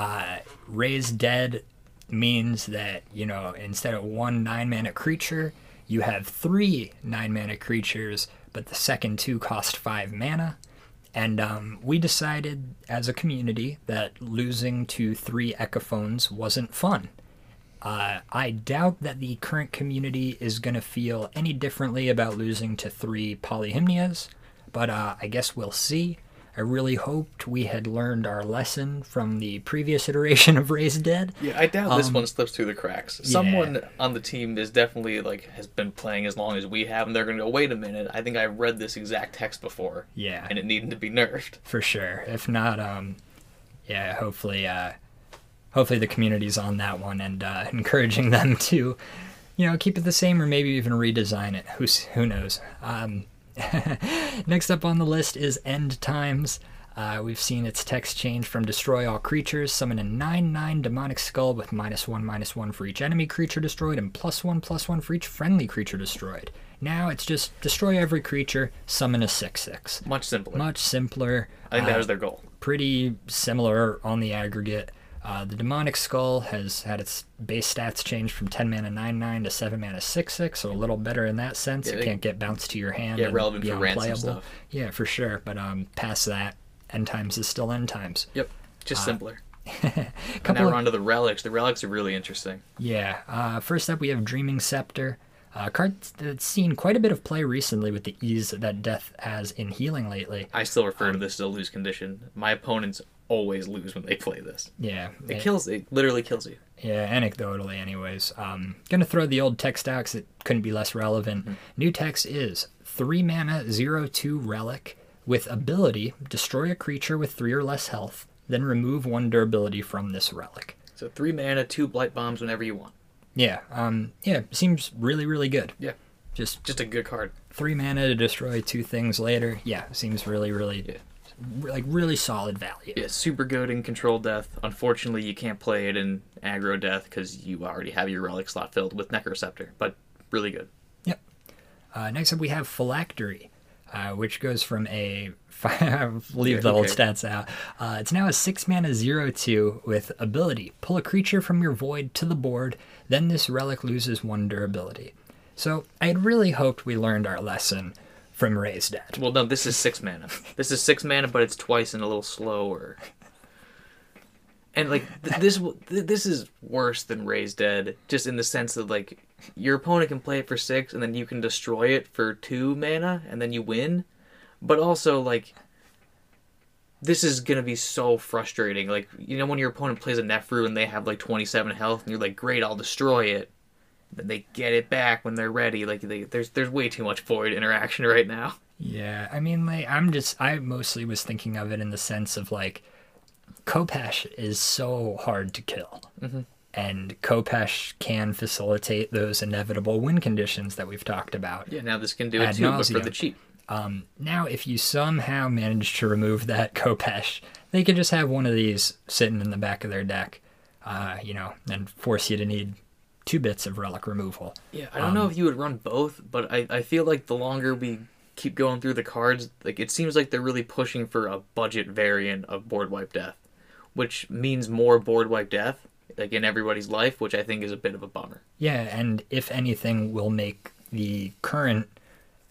Uh, Raise Dead means that, you know, instead of one nine mana creature, you have three nine mana creatures, but the second two cost five mana. And um, we decided as a community that losing to three Echophones wasn't fun. Uh, I doubt that the current community is going to feel any differently about losing to three Polyhymnias, but uh, I guess we'll see. I really hoped we had learned our lesson from the previous iteration of Raised Dead. Yeah, I doubt this Um, one slips through the cracks. Someone on the team is definitely like has been playing as long as we have, and they're gonna go, wait a minute, I think I read this exact text before. Yeah. And it needed to be nerfed. for sure. If not, um, yeah, hopefully, uh, hopefully the community's on that one and uh, encouraging them to, you know, keep it the same or maybe even redesign it. Who's who knows? Um, next up on the list is End Times. Uh, we've seen its text change from destroy all creatures, summon a 9 9 demonic skull with minus 1 minus 1 for each enemy creature destroyed and plus 1 plus 1 for each friendly creature destroyed. Now it's just destroy every creature, summon a 6 6. Much simpler. Much simpler. I think that Uh, was their goal. pretty similar on the aggregate. Uh, the demonic skull has had its base stats changed from 10 mana 9 9 to 7 mana 6 6, so a little better in that sense. Yeah, it can't get bounced to your hand. Yeah, relevant for ransom stuff. Yeah, for sure. But um, past that, end times is still end times. Yep. Just simpler. Couple now we're on to the relics. The relics are really interesting. Yeah. Uh, first up, we have Dreaming Scepter. Uh, card that's seen quite a bit of play recently with the ease that death has in healing lately. I still refer to this as a lose condition. My opponents always lose when they play this. Yeah, It kills. It literally kills you. Yeah, anecdotally, anyways. Um, gonna throw the old text out it couldn't be less relevant. New text is three mana, zero two relic with ability destroy a creature with three or less health, then remove one durability from this relic. So three mana, two blight bombs whenever you want. Yeah, um, yeah, seems really, really good. Yeah, Just just a good card. three mana to destroy two things later. Yeah, seems really, really, Yeah. Like really solid value. Yeah, super good in control death. Unfortunately, you can't play it in aggro death because you already have your relic slot filled with Necroceptor. But really good. Yep. Uh, next up, we have Phylactery, uh, which goes from a leave Yeah, the who old stats out. Uh, it's now a six mana zero two with ability. Pull a creature from your void to the board. Then this relic loses one durability. So I had really hoped we learned our lesson from Raised Dead. Well, no, this is six mana. This is six mana, but it's twice and a little slower. And like th- this, th- this is worse than Raised Dead, just in the sense that like your opponent can play it for six, and then you can destroy it for two mana, and then you win. But also like, this is gonna be so frustrating. Like you know when your opponent plays a Neferu and they have like twenty seven health, and you're like, great, I'll destroy it. Then they get it back when they're ready. Like they, there's there's way too much void interaction right now. Yeah, I mean, like, I'm just, I mostly was thinking of it in the sense of like, Kopesh is so hard to kill. And Kopesh can facilitate those inevitable win conditions that we've talked about. Yeah, now this can do it too, but for the cheap. Um, now, if you somehow manage to remove that Kopesh, they can just have one of these sitting in the back of their deck, uh, you know, and force you to need two bits of relic removal. Yeah, I don't know if you would run both, but I, I feel like the longer we keep going through the cards, like it seems like they're really pushing for a budget variant of board wipe death, which means more board wipe death, like in everybody's life, which I think is a bit of a bummer. Yeah, and if anything, will make the current,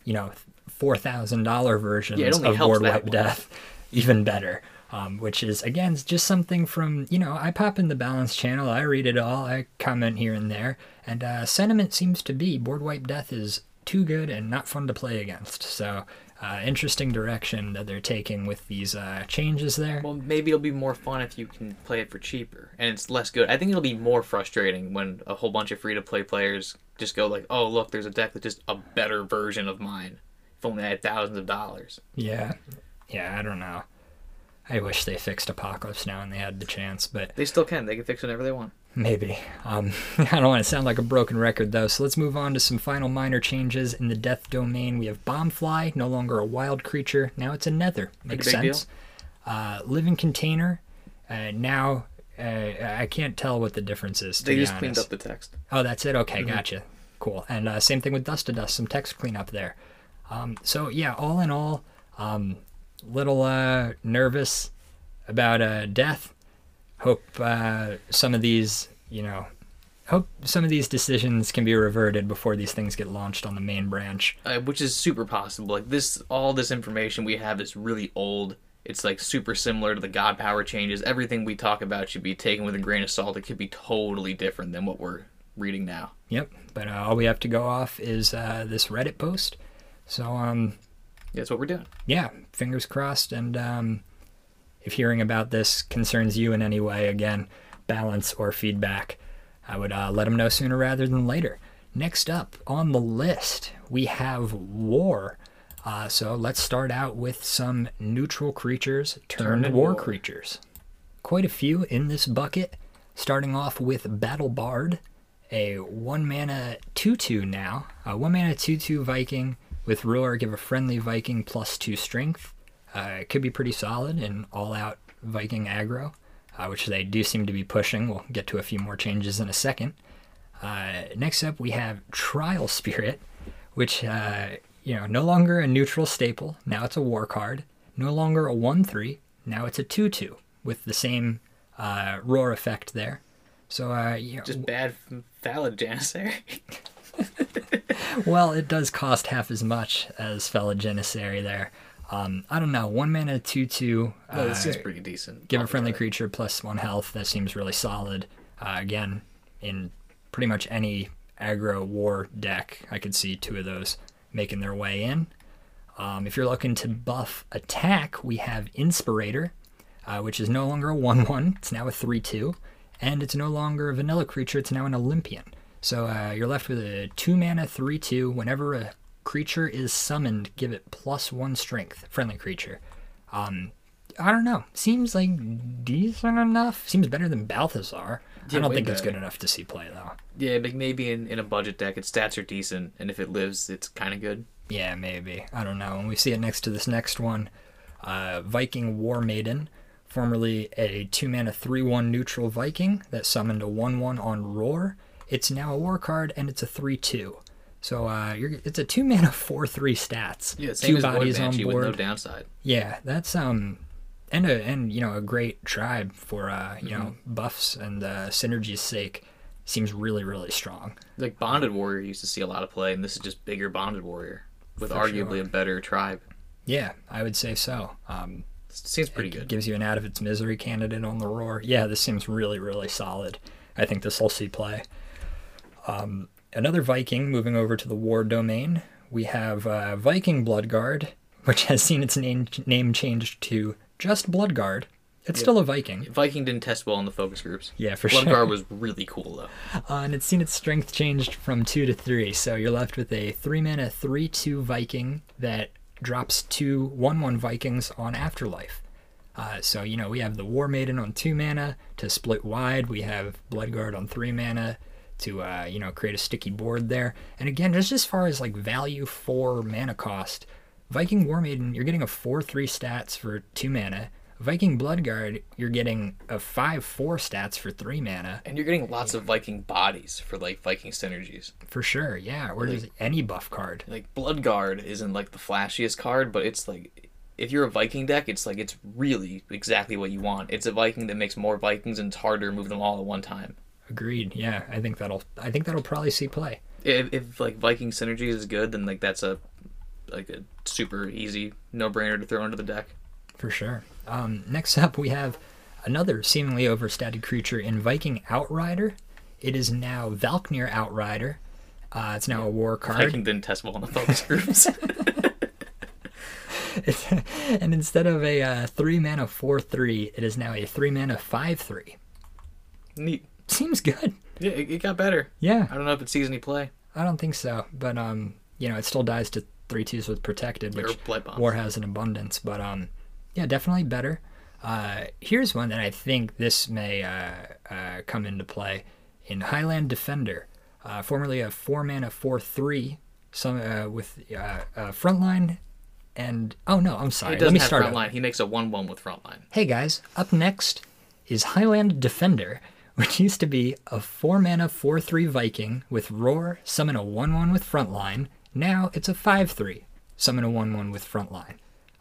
you know, four thousand dollar versions Yeah, of Board Wipe one. Death even better. Um, which is again just something from you know I pop in the balance channel, I read it all, I comment here and there, and uh, sentiment seems to be Board Wipe Death is too good and not fun to play against. So uh, interesting direction that they're taking with these uh, changes there. Well, maybe it'll be more fun if you can play it for cheaper, and it's less good. I think it'll be more frustrating when a whole bunch of free to play players just go like, "Oh, look, there's a deck that's just a better version of mine." If only I had thousands of dollars. Yeah, yeah, I don't know. I wish they fixed Apocalypse now and they had the chance, but They still can. They can fix whenever they want. Maybe. Um, I don't want to sound like a broken record though, so let's move on to some final minor changes in the death domain. We have Bombfly, no longer a wild creature, now it's a nether. Makes sense. Uh, living container, uh, now uh, I can't tell what the difference is. To They just honest. cleaned up the text. Oh, that's it. Okay, Mm-hmm. gotcha. Cool. And uh, same thing with Dust to Dust, some text cleanup there. Um, so yeah, all in all, um, little uh, nervous about uh, death. Hope uh, some of these, you know, hope some of these decisions can be reverted before these things get launched on the main branch. uh, which is super possible. Like this, all this information we have is really old. It's like super similar to the God power changes. Everything we talk about should be taken with a grain of salt. It could be totally different than what we're reading now. Yep. But uh, all we have to go off is uh, this Reddit post. So um, That's what we're doing. yeah, fingers crossed. And um, if hearing about this concerns you in any way, again, balance or feedback, I would uh, let them know sooner rather than later. Next up on the list, we have War. Uh, so let's start out with some neutral creatures turned war war. creatures. Quite a few in this bucket, starting off with Battle Bard, a one mana 2 2 now. A one mana 2 2 Viking with Roar, give a friendly Viking plus 2 strength. Uh, it could be pretty solid in all out Viking aggro, uh, which they do seem to be pushing. We'll get to a few more changes in a second. Uh, next up, we have Trial Spirit, which, uh, you know, no longer a neutral staple. Now it's a war card. No longer a 1 3. Now it's a 2 2 with the same uh, roar effect there. So, uh, you know, Just bad Felid Janissary. well, it does cost half as much as Felid Janissary there. Um, I don't know. One mana, 2 2. oh, this uh, seems pretty decent. Give a friendly creature plus one health. That seems really solid. Uh, again, in pretty much any aggro war deck, I could see two of those making their way in. Um, if you're looking to buff attack, we have Inspirator, uh, which is no longer a 1 1, it's now a 3 2, and it's no longer a vanilla creature, it's now an Olympian. So uh, you're left with a 2 mana 3 2. Whenever a creature is summoned, give it plus 1 strength, friendly creature. Um, I don't know. Seems like decent enough. Seems better than Balthazar. Yeah, I don't think it's good enough to see play, though. Yeah, but maybe in, in a budget deck, its stats are decent, and if it lives, it's kind of good. Yeah, maybe. I don't know. And we see it next to this next one uh, Viking War Maiden, formerly a 2 mana 3 1 neutral Viking that summoned a 1 1 on Roar. It's now a war card and it's a 3 2. So uh, you're, it's a 2 mana 4 3 stats. Yeah, same Two as Void bodies on Banshee with no board. downside. Yeah, that's um and a and you know a great tribe for uh you know Mm-hmm. buffs and uh, synergy's sake seems really really strong. Like Bonded Warrior used to see a lot of play, and this is just bigger Bonded Warrior with For arguably sure. a better tribe. Yeah, I would say so. Um, Seems pretty it good. Gives you an out of its misery candidate on the roar. Yeah, this seems really really solid. I think this will see play. Um, another Viking moving over to the war domain. We have uh, Viking Bloodguard, which has seen its name name changed to just Bloodguard. It's Yeah. still a Viking. Viking didn't test well in the focus groups. Yeah, for Blood sure. Guard was really cool though. Uh, and it's seen its strength changed from two to three. So you're left with a three mana, three two Viking that drops two one one Vikings on Afterlife. Uh, so you know we have the War Maiden on two mana to split wide. We have Bloodguard on three mana to uh, you know create a sticky board there. And again, just as far as like value for mana cost, Viking War Maiden you're getting a four three stats for two mana. Viking Bloodguard you're getting a five four stats for three mana. And you're getting lots of Viking bodies for like Viking synergies. For sure, yeah. Or just any buff card. Like Blood Guard isn't like the flashiest card, but it's like if you're a Viking deck, it's like it's really exactly what you want. It's a Viking that makes more Vikings and it's harder to move them all at one time. Agreed. Yeah, I think that'll. I think that'll probably see play. If, if like Viking synergy is good, then like that's a like a super easy no brainer to throw into the deck. For sure. Um, next up, we have another seemingly overstated creature in Viking Outrider. It is now Valknir Outrider. Uh, it's now a war card. Viking didn't test well in the focus groups. and instead of a uh, 3 mana 4 3, it is now a 3 mana 5 3. Neat. Seems good. Yeah, it, it got better. Yeah, I don't know if it sees any play I don't think so. But, um, you know, it still dies to three twos with Protected, which. War has an abundance, but um, yeah, definitely better. Uh, here's one that I think this may uh, uh, come into play in Highland Defender, uh, formerly a four mana four three, some uh, with uh, uh, frontline, and oh no, I'm sorry. Let me have start. front line. He makes a one-one with front line. Hey guys, up next is Highland Defender, which used to be a 4 mana 4 3 Viking with Roar, summon a 1 1 with Frontline. Now it's a 5 3, summon a 1 1 with Frontline.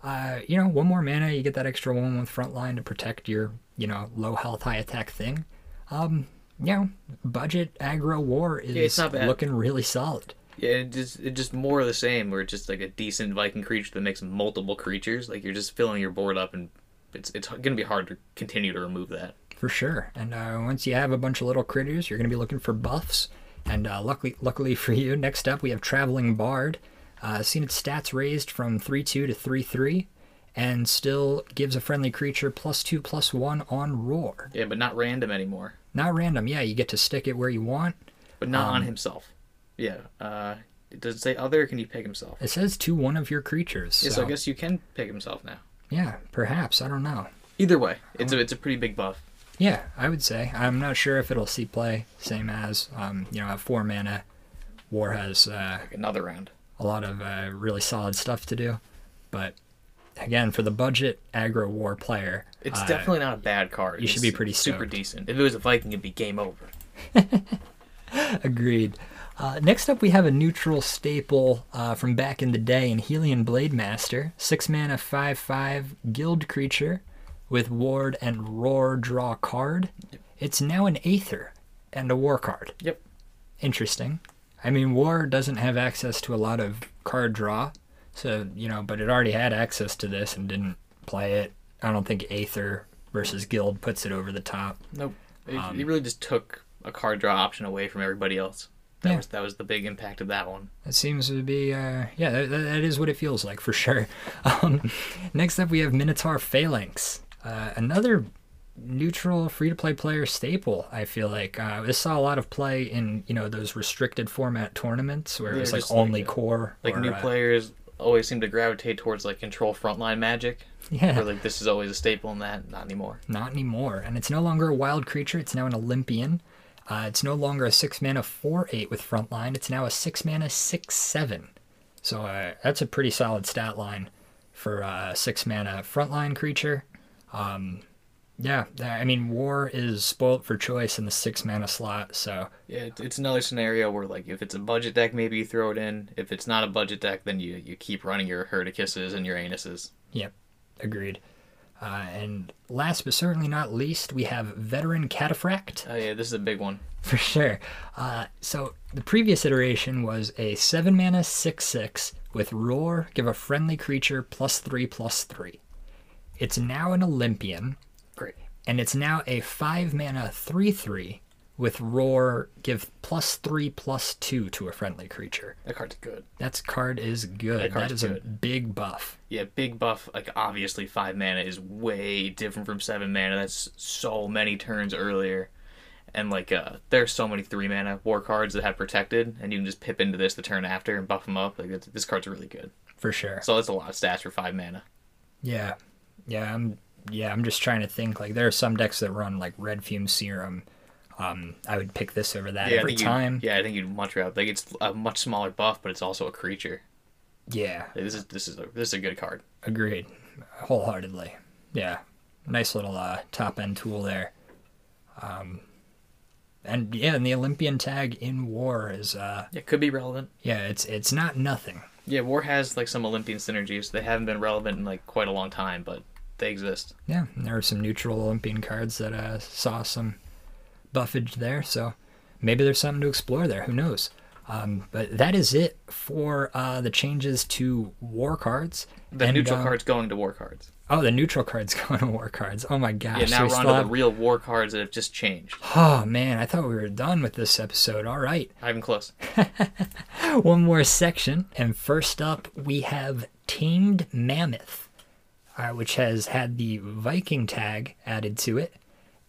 Uh, you know, one more mana, you get that extra 1 1 with Frontline to protect your, you know, low health, high attack thing. Um, you know, budget aggro war is bad. looking really solid. Yeah, it just it just more of the same. Where it's just like a decent Viking creature that makes multiple creatures. Like you're just filling your board up, and it's it's gonna be hard to continue to remove that. For sure. And uh, once you have a bunch of little critters, you're going to be looking for buffs. And uh, luckily, luckily for you, next up we have Traveling Bard. Uh, seen its stats raised from 3 2 to 3 3, and still gives a friendly creature plus 2 plus 1 on Roar. Yeah, but not random anymore. Not random, yeah, you get to stick it where you want. But not Um, on himself. Yeah. Uh, does it say other? Or can he pick himself? It says to one of your creatures. Yeah, So, so I guess you can pick himself now. yeah, perhaps. I don't know. Either way, it's a it's a pretty big buff. Yeah, I would say. I'm not sure if it'll see play, same as, um, you know, a 4 mana. War has uh, Like another round. a lot of uh, really solid stuff to do. But again, for the budget aggro war player, It's uh, definitely not a bad card. you should be pretty super stoked. decent. If it was a Viking, it'd be game over. agreed. Uh, next up, we have a neutral staple uh, from back in the day in Helion Blade Master, six mana, five five guild creature with ward and roar draw card. It's now an aether and a war card. Yep. Interesting. I mean, war doesn't have access to a lot of card draw, so you know, but it already had access to this and didn't play it. I don't think Aether versus Guild puts it over the top. Nope. It, Um, it really just took a card draw option away from everybody else. That Yeah. was that was the big impact of that one. That seems to be, uh, yeah, that, that is what it feels like for sure. Um, next up, we have Minotaur Phalanx, uh, another neutral free-to-play player staple. I feel like uh, this saw a lot of play in you know those restricted format tournaments where it was like like, only uh, core. Like or, new uh, players always seem to gravitate towards like control frontline magic. Yeah. Where like this is always a staple in that. Not anymore. Not anymore. And it's no longer a wild creature, it's now an Olympian. Uh, it's no longer a 6 mana 4 8 with frontline, it's now a 6 mana 6 7. So uh, that's a pretty solid stat line for a 6 mana frontline creature. Um, yeah, I mean, War is spoilt for choice in the 6 mana slot, so Yeah, it's another scenario where like if it's a budget deck, maybe you throw it in. If it's not a budget deck, then you you keep running your Herdicusses and your Anuses. Yep, agreed. Uh, and last but certainly not least, we have Veteran Cataphract. Oh yeah, this is a big one. For sure. Uh, so the previous iteration was a 7 mana 6 6 with Roar, give a friendly creature plus 3 plus 3. It's now an Olympian, Great. and it's now a 5 mana 3 3 with Roar, give plus 3 plus 2 to a friendly creature. That card's good. That card is good. That That is a good. big buff. Yeah, big buff. Like obviously, five mana is way different from seven mana. That's so many turns earlier, and like uh, there's so many three mana war cards that have protected, and you can just pip into this the turn after and buff them up. Like this card's really good. For sure. So that's a lot of stats for five mana. Yeah, yeah. I'm yeah. I'm just trying to think. Like there are some decks that run like Red Fume Serum. Um, I would pick this over that yeah, every time. Yeah, I think you'd much rather like it's a much smaller buff, but it's also a creature. Yeah, this is this is a this is a good card. agreed, wholeheartedly. Yeah, nice little uh, top end tool there. Um, and yeah, and the Olympian tag in War is uh, It could be relevant. yeah, it's it's not nothing. Yeah, war has like some Olympian synergies. They haven't been relevant in like quite a long time, but they exist. Yeah, and there are some neutral Olympian cards that uh, saw some buffage there, so maybe there's something to explore there. Who knows? Um, but that is it for uh, the changes to war cards. The And, neutral uh, cards going to war cards. Oh, the neutral cards going to war cards. Oh my gosh. Yeah, now we we're on to have- the real war cards that have just changed. Oh man, I thought we were done with this episode. All right. Not even close. One more section. And first up, we have Tamed Mammoth, uh, which has had the Viking tag added to it.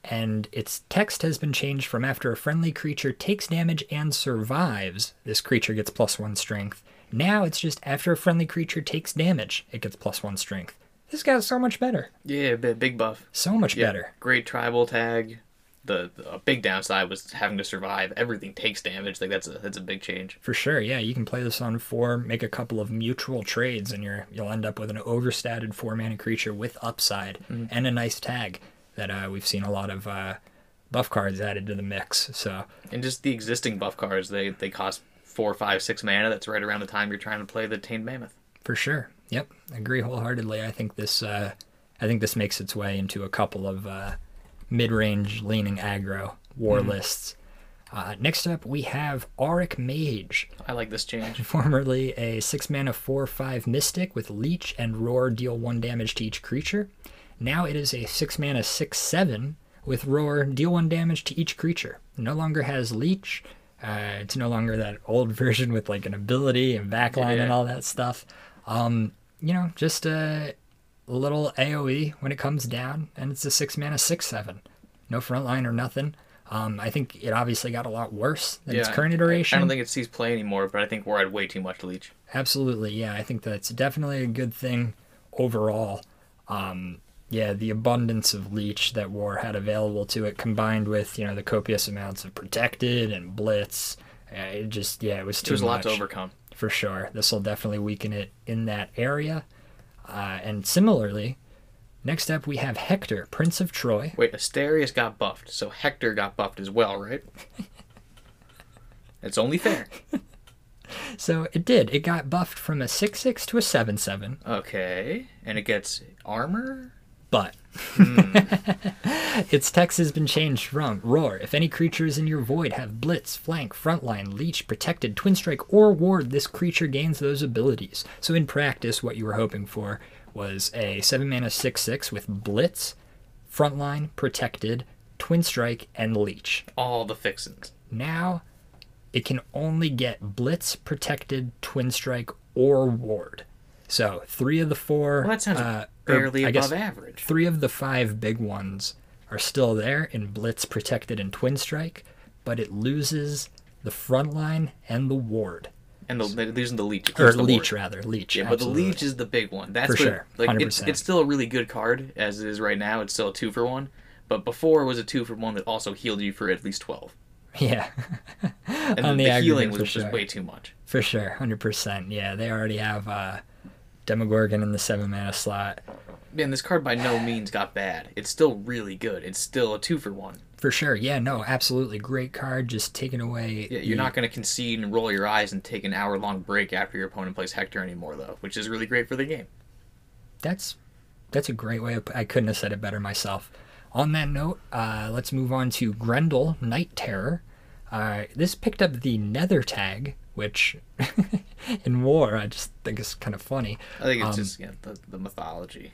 And its text has been changed from after a friendly creature takes damage and survives, this creature gets plus one strength. Now it's just after a friendly creature takes damage, it gets plus one strength. This got so much better. Yeah, big buff. So much Yeah, better. Great tribal tag. The, the a big downside was having to survive. Everything takes damage. Like that's a that's a big change. For sure, yeah, you can play this on four, make a couple of mutual trades, and you're you'll end up with an overstated four mana creature with upside and a nice tag that uh, we've seen a lot of uh, buff cards added to the mix. So And just the existing buff cards, they they cost four, five, six mana. That's right around the time you're trying to play the Tamed Mammoth. for sure, yep, agree wholeheartedly. I think this uh, I think this makes its way into a couple of uh, mid-range leaning aggro war lists. Uh, next up, we have Auric Mage. I like this change. formerly a 6 mana 4 5 Mystic with Leech and Roar deal 1 damage to each creature. Now it is a 6 mana 6 7 with Roar deal 1 damage to each creature. No longer has Leech. Uh, it's no longer that old version with like an ability and backline and Yeah. all that stuff. Um, you know, just a little AoE when it comes down, and it's a 6 mana 6 7. No frontline or nothing. Um, I think it obviously got a lot worse than its current iteration. I don't think it sees play anymore, but I think we're at way too much leech. Absolutely, yeah. I think that's definitely a good thing overall. Um, yeah, the abundance of leech that War had available to it, combined with you know the copious amounts of protected and blitz, uh, it just yeah, it was too There's a lot to overcome. for sure. This will definitely weaken it in that area. Uh, and similarly, next up we have Hector, Prince of Troy. Wait, Asterius got buffed, so Hector got buffed as well, right? it's only fair. So it did. It got buffed from a six six to a seven seven. Okay, and it gets armor. But its text has been changed from Roar. If any creatures in your void have Blitz, Flank, Frontline, Leech, Protected, Twin Strike, or Ward, this creature gains those abilities. So in practice, what you were hoping for was a 7 mana 6 6 with Blitz, Frontline, Protected, Twin Strike, and Leech. All the fixins. Now, it can only get Blitz, Protected, Twin Strike, or Ward. So three of the four. Well, that sounds uh, barely above average. Three of the five big ones are still there in Blitz, Protected, and Twin Strike, but it loses the front line and the Ward. And the, they're losing the leech. Or the Leech, ward. rather. Leech. Yeah, but the leech is the big one. That's For what, sure, Like it's 100%. it's still a really good card as it is right now. It's still a two for one. But before it was a two for one that also healed you for at least twelve. Yeah. And On the, the healing was for just way too much. For sure, hundred percent. Yeah, they already have uh, Demogorgon in the seven mana slot. Man, this card by no means got bad. It's still really good. It's still a two for one. For sure. Yeah, no, absolutely great card. Just taking away. Yeah, you're the- not going to concede and roll your eyes and take an hour long break after your opponent plays Hector anymore, though, which is really great for the game. That's that's a great way. Of, I couldn't have said it better myself. On that note, uh, let's move on to Grendel Night Terror. Uh, this picked up the Nether tag, which in war I just think is kind of funny. I think it's Um, just yeah, the, the mythology.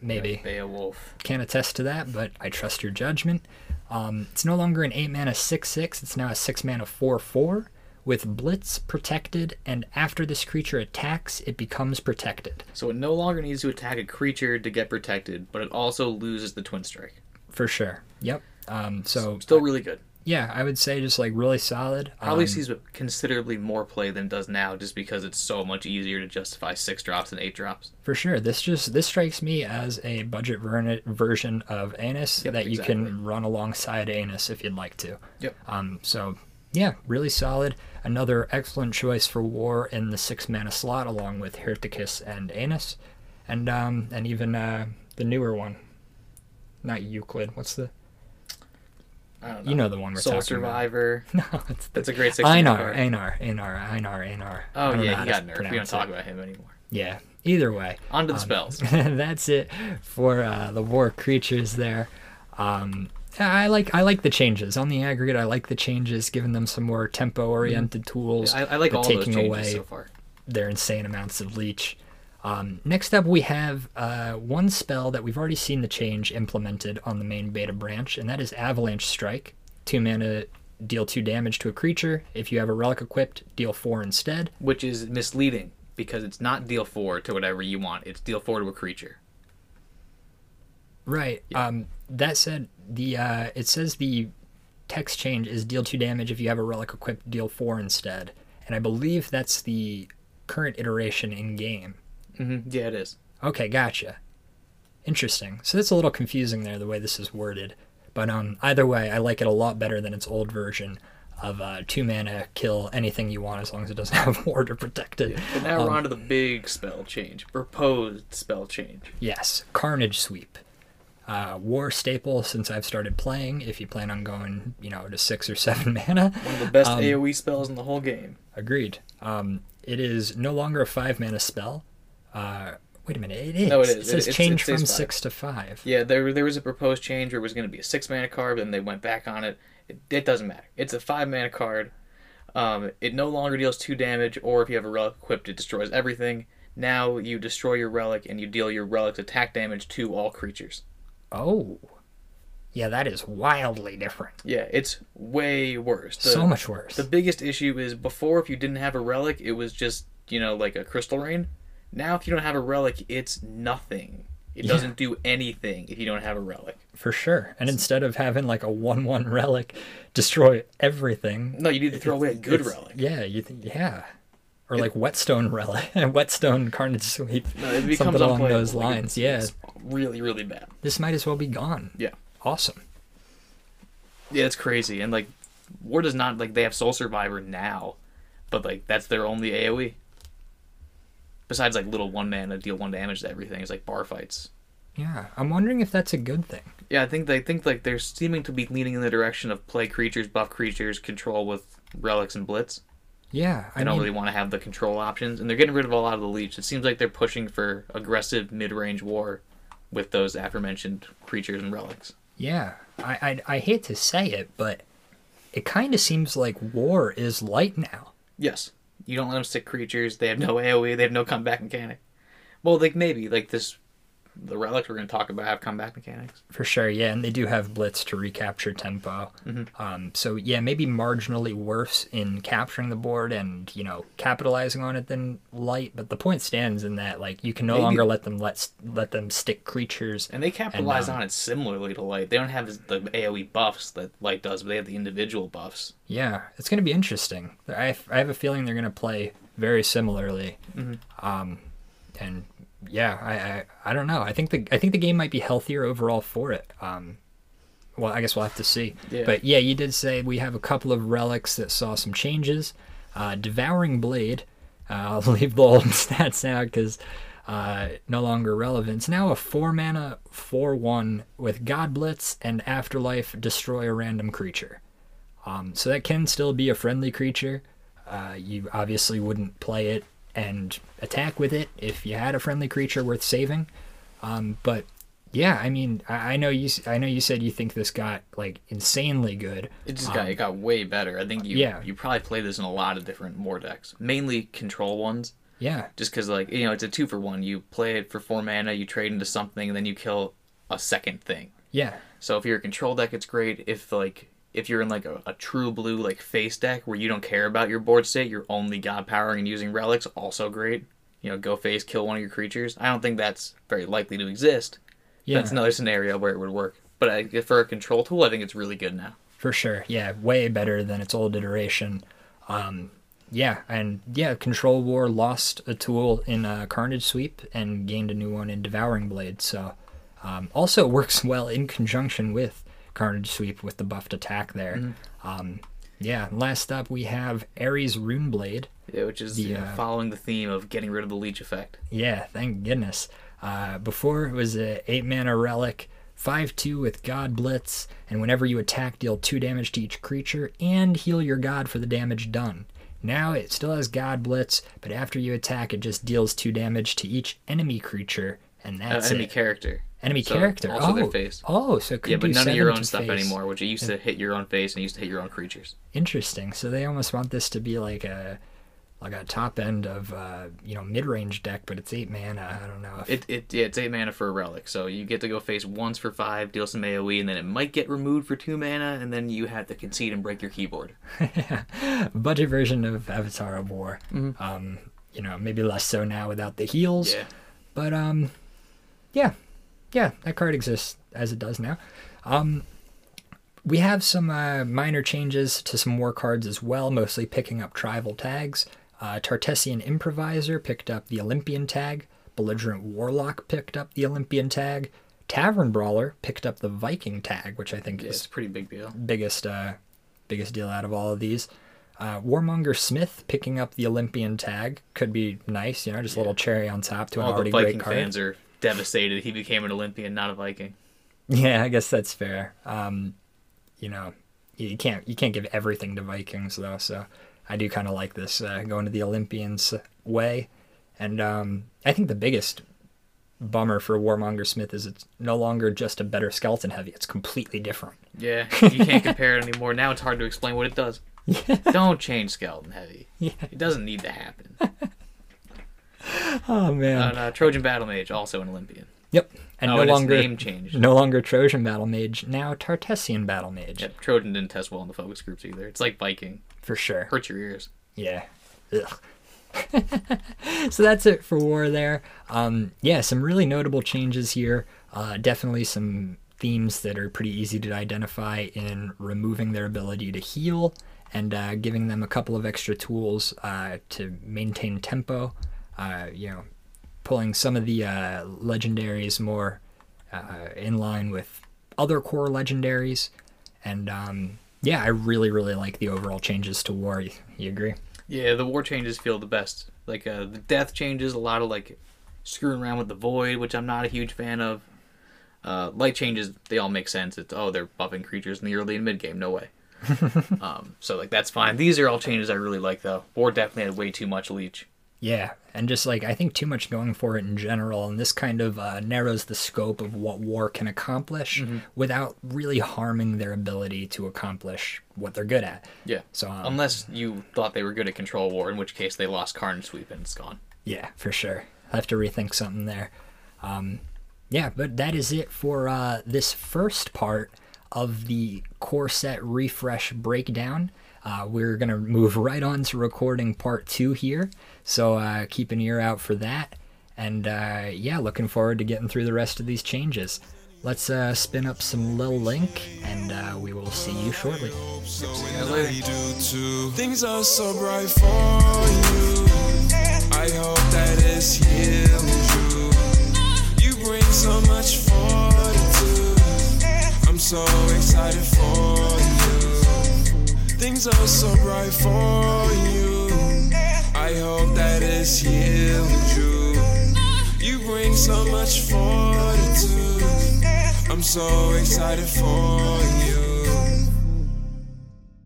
Maybe Beowulf. can't attest to that, but I trust your judgment. Um, it's no longer an 8 mana 6 6, it's now a 6 mana 4 4 with Blitz protected, and after this creature attacks, it becomes protected. So it no longer needs to attack a creature to get protected, but it also loses the twin strike. For sure. Yep. Um, so, Still really good. Yeah, I would say just like really solid. Probably Um, sees considerably more play than does now, just because it's so much easier to justify six drops than eight drops. For sure. This just this strikes me as a budget ver- version of Anus Yep, that you can run alongside Anus if you'd like to. Yep. Um, so yeah, really solid. Another excellent choice for War in the six mana slot, along with Hirticus and Anus, and um, and even uh, the newer one, not Euclid. What's the I don't know. you know the one we're Soul talking Survivor. about? No, it's the That's a great six. Einar. Einar, Einar, Einar, Einar. Oh yeah, he got nerfed. We don't talk it. about him anymore. Yeah. Either way, On to the Um, spells. that's it for uh, the war creatures there. Um, I like I like the changes on the aggregate. I like the changes, giving them some more tempo oriented tools. I, I like all those taking changes away so far. their insane amounts of leech. Um, next up, we have uh, one spell that we've already seen the change implemented on the main beta branch, and that is Avalanche Strike. Two mana, deal two damage to a creature. If you have a relic equipped, deal four instead. Which is misleading because it's not deal four to whatever you want. It's deal four to a creature. Right. Um, that said, the uh, it says the text change is deal two damage if you have a relic equipped, deal four instead, and I believe that's the current iteration in game. Hmm Yeah, it is. Okay, gotcha. Interesting. So that's a little confusing there, the way this is worded. But um, either way, I like it a lot better than its old version of uh, two mana kill anything you want as long as it doesn't have ward or protected. But now we're Um, on to the big spell change. Proposed spell change. Yes, Carnage Sweep. Uh, war staple since I've started playing. If you plan on going, you know, to six or seven mana, One of the best Um, AoE spells in the whole game. agreed. Um, it is no longer a five mana spell. Uh, wait a minute, it is. No, it is. It says It- change it says from six to five. Yeah, there there was a proposed change where it was going to be a six mana card, and they went back on it. It, it doesn't matter. It's a five mana card. Um, it no longer deals two damage, or if you have a relic equipped, it destroys everything. Now you destroy your relic and you deal your relic's attack damage to all creatures. Oh, yeah, that is wildly different. Yeah, it's way worse. The, so much worse. The biggest issue is before, if you didn't have a relic, it was just you know like a crystal rain. Now, if you don't have a relic, it's nothing. It Yeah. doesn't do anything if you don't have a relic. For sure. And instead of having like a one-one relic destroy everything, No, you need to throw away a good relic. Yeah, you th- yeah. Or like whetstone relic, whetstone carnage sweep. No, it becomes something along those Like, lines. it's- yeah, really, really bad. this might as well be gone. Yeah. Awesome. Yeah, it's crazy. And like, War does not like they have Soul Survivor now, but like that's their only AOE. Besides like little one mana deal one damage to everything, it's like bar fights. Yeah, I'm wondering if that's a good thing. Yeah, I think they think like they're seeming to be leaning in the direction of play creatures, buff creatures, control with relics and blitz. Yeah, I I don't mean, really want to have the control options, and they're getting rid of a lot of the leech. It seems like they're pushing for aggressive mid-range war with those aforementioned creatures and relics. yeah. I, I I hate to say it, but it kind of seems like war is light now. Yes. You don't let them stick creatures. They have no AoE. They have no comeback mechanic. Well, like maybe like this the relics we're going to talk about have combat mechanics. For sure, yeah, and they do have blitz to recapture tempo. Um, so yeah, maybe marginally worse in capturing the board and you know capitalizing on it than light. But the point stands in that like you can no longer let them let let them stick creatures. And they capitalize um, on it similarly to light. They don't have the AOE buffs that light does, but they have the individual buffs. Yeah, it's going to be interesting. I, I have a feeling they're going to play very similarly. Um, and yeah, I, I I don't know. I think the I think the game might be healthier overall for it. Um, well, I guess we'll have to see. Yeah. But yeah, you did say we have a couple of relics that saw some changes. Uh, Devouring Blade. Uh, I'll leave the old stats out because uh, no longer relevant. It's now a four mana four one with God Blitz and Afterlife destroy a random creature. Um, so that can still be a friendly creature. Uh, you obviously wouldn't play it and attack with it if you had a friendly creature worth saving. Um, but yeah, I mean, I, I know you. I know you said you think this got like insanely good. It just got it got way better. I think you Um, yeah. you probably play this in a lot of different war decks, mainly control ones. Yeah, Just because like you know it's a two for one. You play it for four mana, you trade into something, and then you kill a second thing. yeah, So if you're a control deck, it's great. If like if you're in like a, a true blue like face deck where you don't care about your board state, you're only god powering and using relics, also great. You know, go face, kill one of your creatures. I don't think that's very likely to exist. yeah, That's another scenario where it would work. But I, for a control tool, I think it's really good now. for sure. Yeah, way better than its old iteration. Um, yeah, and yeah, Control War lost a tool in uh, Carnage Sweep and gained a new one in Devouring Blade. So um, also it works well in conjunction with Carnage Sweep with the buffed attack there. Um, yeah, last up we have Ares Runeblade. Yeah, which is The, you know, uh, following the theme of getting rid of the leech effect. Yeah, thank goodness. Uh, before it was a eight mana relic, five two with God Blitz, and whenever you attack, deal two damage to each creature and heal your god for the damage done. Now it still has God Blitz, but after you attack, it just deals two damage to each enemy creature, and Uh, that's enemy it. character. Enemy so character. also oh, their face. oh, so Yeah, but none of your own stuff face. anymore, which it used to hit your own face and it used to hit your own creatures. Interesting. So they almost want this to be like a like a top end of uh, you know mid range deck, but it's eight mana. I don't know if It, it yeah, it's eight mana for a relic, so you get to go face once for five, deal some AOE, and then it might get removed for two mana, and then you have to concede and break your keyboard. budget version of Avatar of War. Um, you know, maybe less so now without the heals. Yeah, But um, yeah, yeah, that card exists as it does now. Um, we have some uh, minor changes to some war cards as well, mostly picking up tribal tags. Uh, Tartessian Improviser picked up the Olympian tag. Belligerent Warlock picked up the Olympian tag. Tavern Brawler picked up the Viking tag, which I think yeah, is it's pretty big deal. biggest uh, biggest deal out of all of these. Uh, Warmonger Smith picking up the Olympian tag could be nice, you know, just a little cherry on top to an All the already great card. fans are devastated. He became an Olympian, not a Viking. Yeah, I guess that's fair. Um, you know, you can't you can't give everything to Vikings though, so I do kind of like this uh, going to the Olympians way, and um, I think the biggest bummer for Warmonger Smith is it's no longer just a better skeleton heavy; it's completely different. Yeah, you can't compare it anymore. Now it's hard to explain what it does. Don't change skeleton heavy. Yeah. It doesn't need to happen. Oh man. Uh, Trojan Battle Mage, also an Olympian. Yep. And oh, no and longer name changed. no longer Trojan Battle Mage, now Tartessian Battle Mage. Yep, Trojan didn't test well in the focus groups either. It's like Viking. For sure. Hurts your ears. Yeah. Ugh. so that's it for war there. Um, yeah, some really notable changes here. Uh, definitely some themes that are pretty easy to identify in removing their ability to heal and uh, giving them a couple of extra tools uh, to maintain tempo. Uh, you know, pulling some of the uh, legendaries more uh, in line with other core legendaries. And um, yeah, I really, really like the overall changes to war. You, you agree? Yeah, the war changes feel the best. Like uh, the death changes, a lot of like screwing around with the void, which I'm not a huge fan of. Uh, light changes, they all make sense. It's oh, they're buffing creatures in the early and mid game. No way. um, so like that's fine. These are all changes I really like though. War definitely had way too much leech. Yeah, and just like I think too much going for it in general, and this kind of uh, narrows the scope of what war can accomplish without really harming their ability to accomplish what they're good at. Yeah. So um, Unless you thought they were good at control war, in which case they lost Carnage Sweep and it's gone. yeah, for sure, I have to rethink something there. Um, yeah, but that is it for uh, this first part of the core set refresh breakdown. Uh, we're going to move right on to recording part two here. So uh, keep an ear out for that. And uh, yeah, looking forward to getting through the rest of these changes. Let's uh, spin up some Lil Link, and uh, we will see you shortly. See you later. Things are so bright for you. I hope that it's healing you. You bring so much fortitude. I'm so excited for you. Things are so bright for you. I hope that it's healing you. You bring so much fortitude. I'm so excited for you.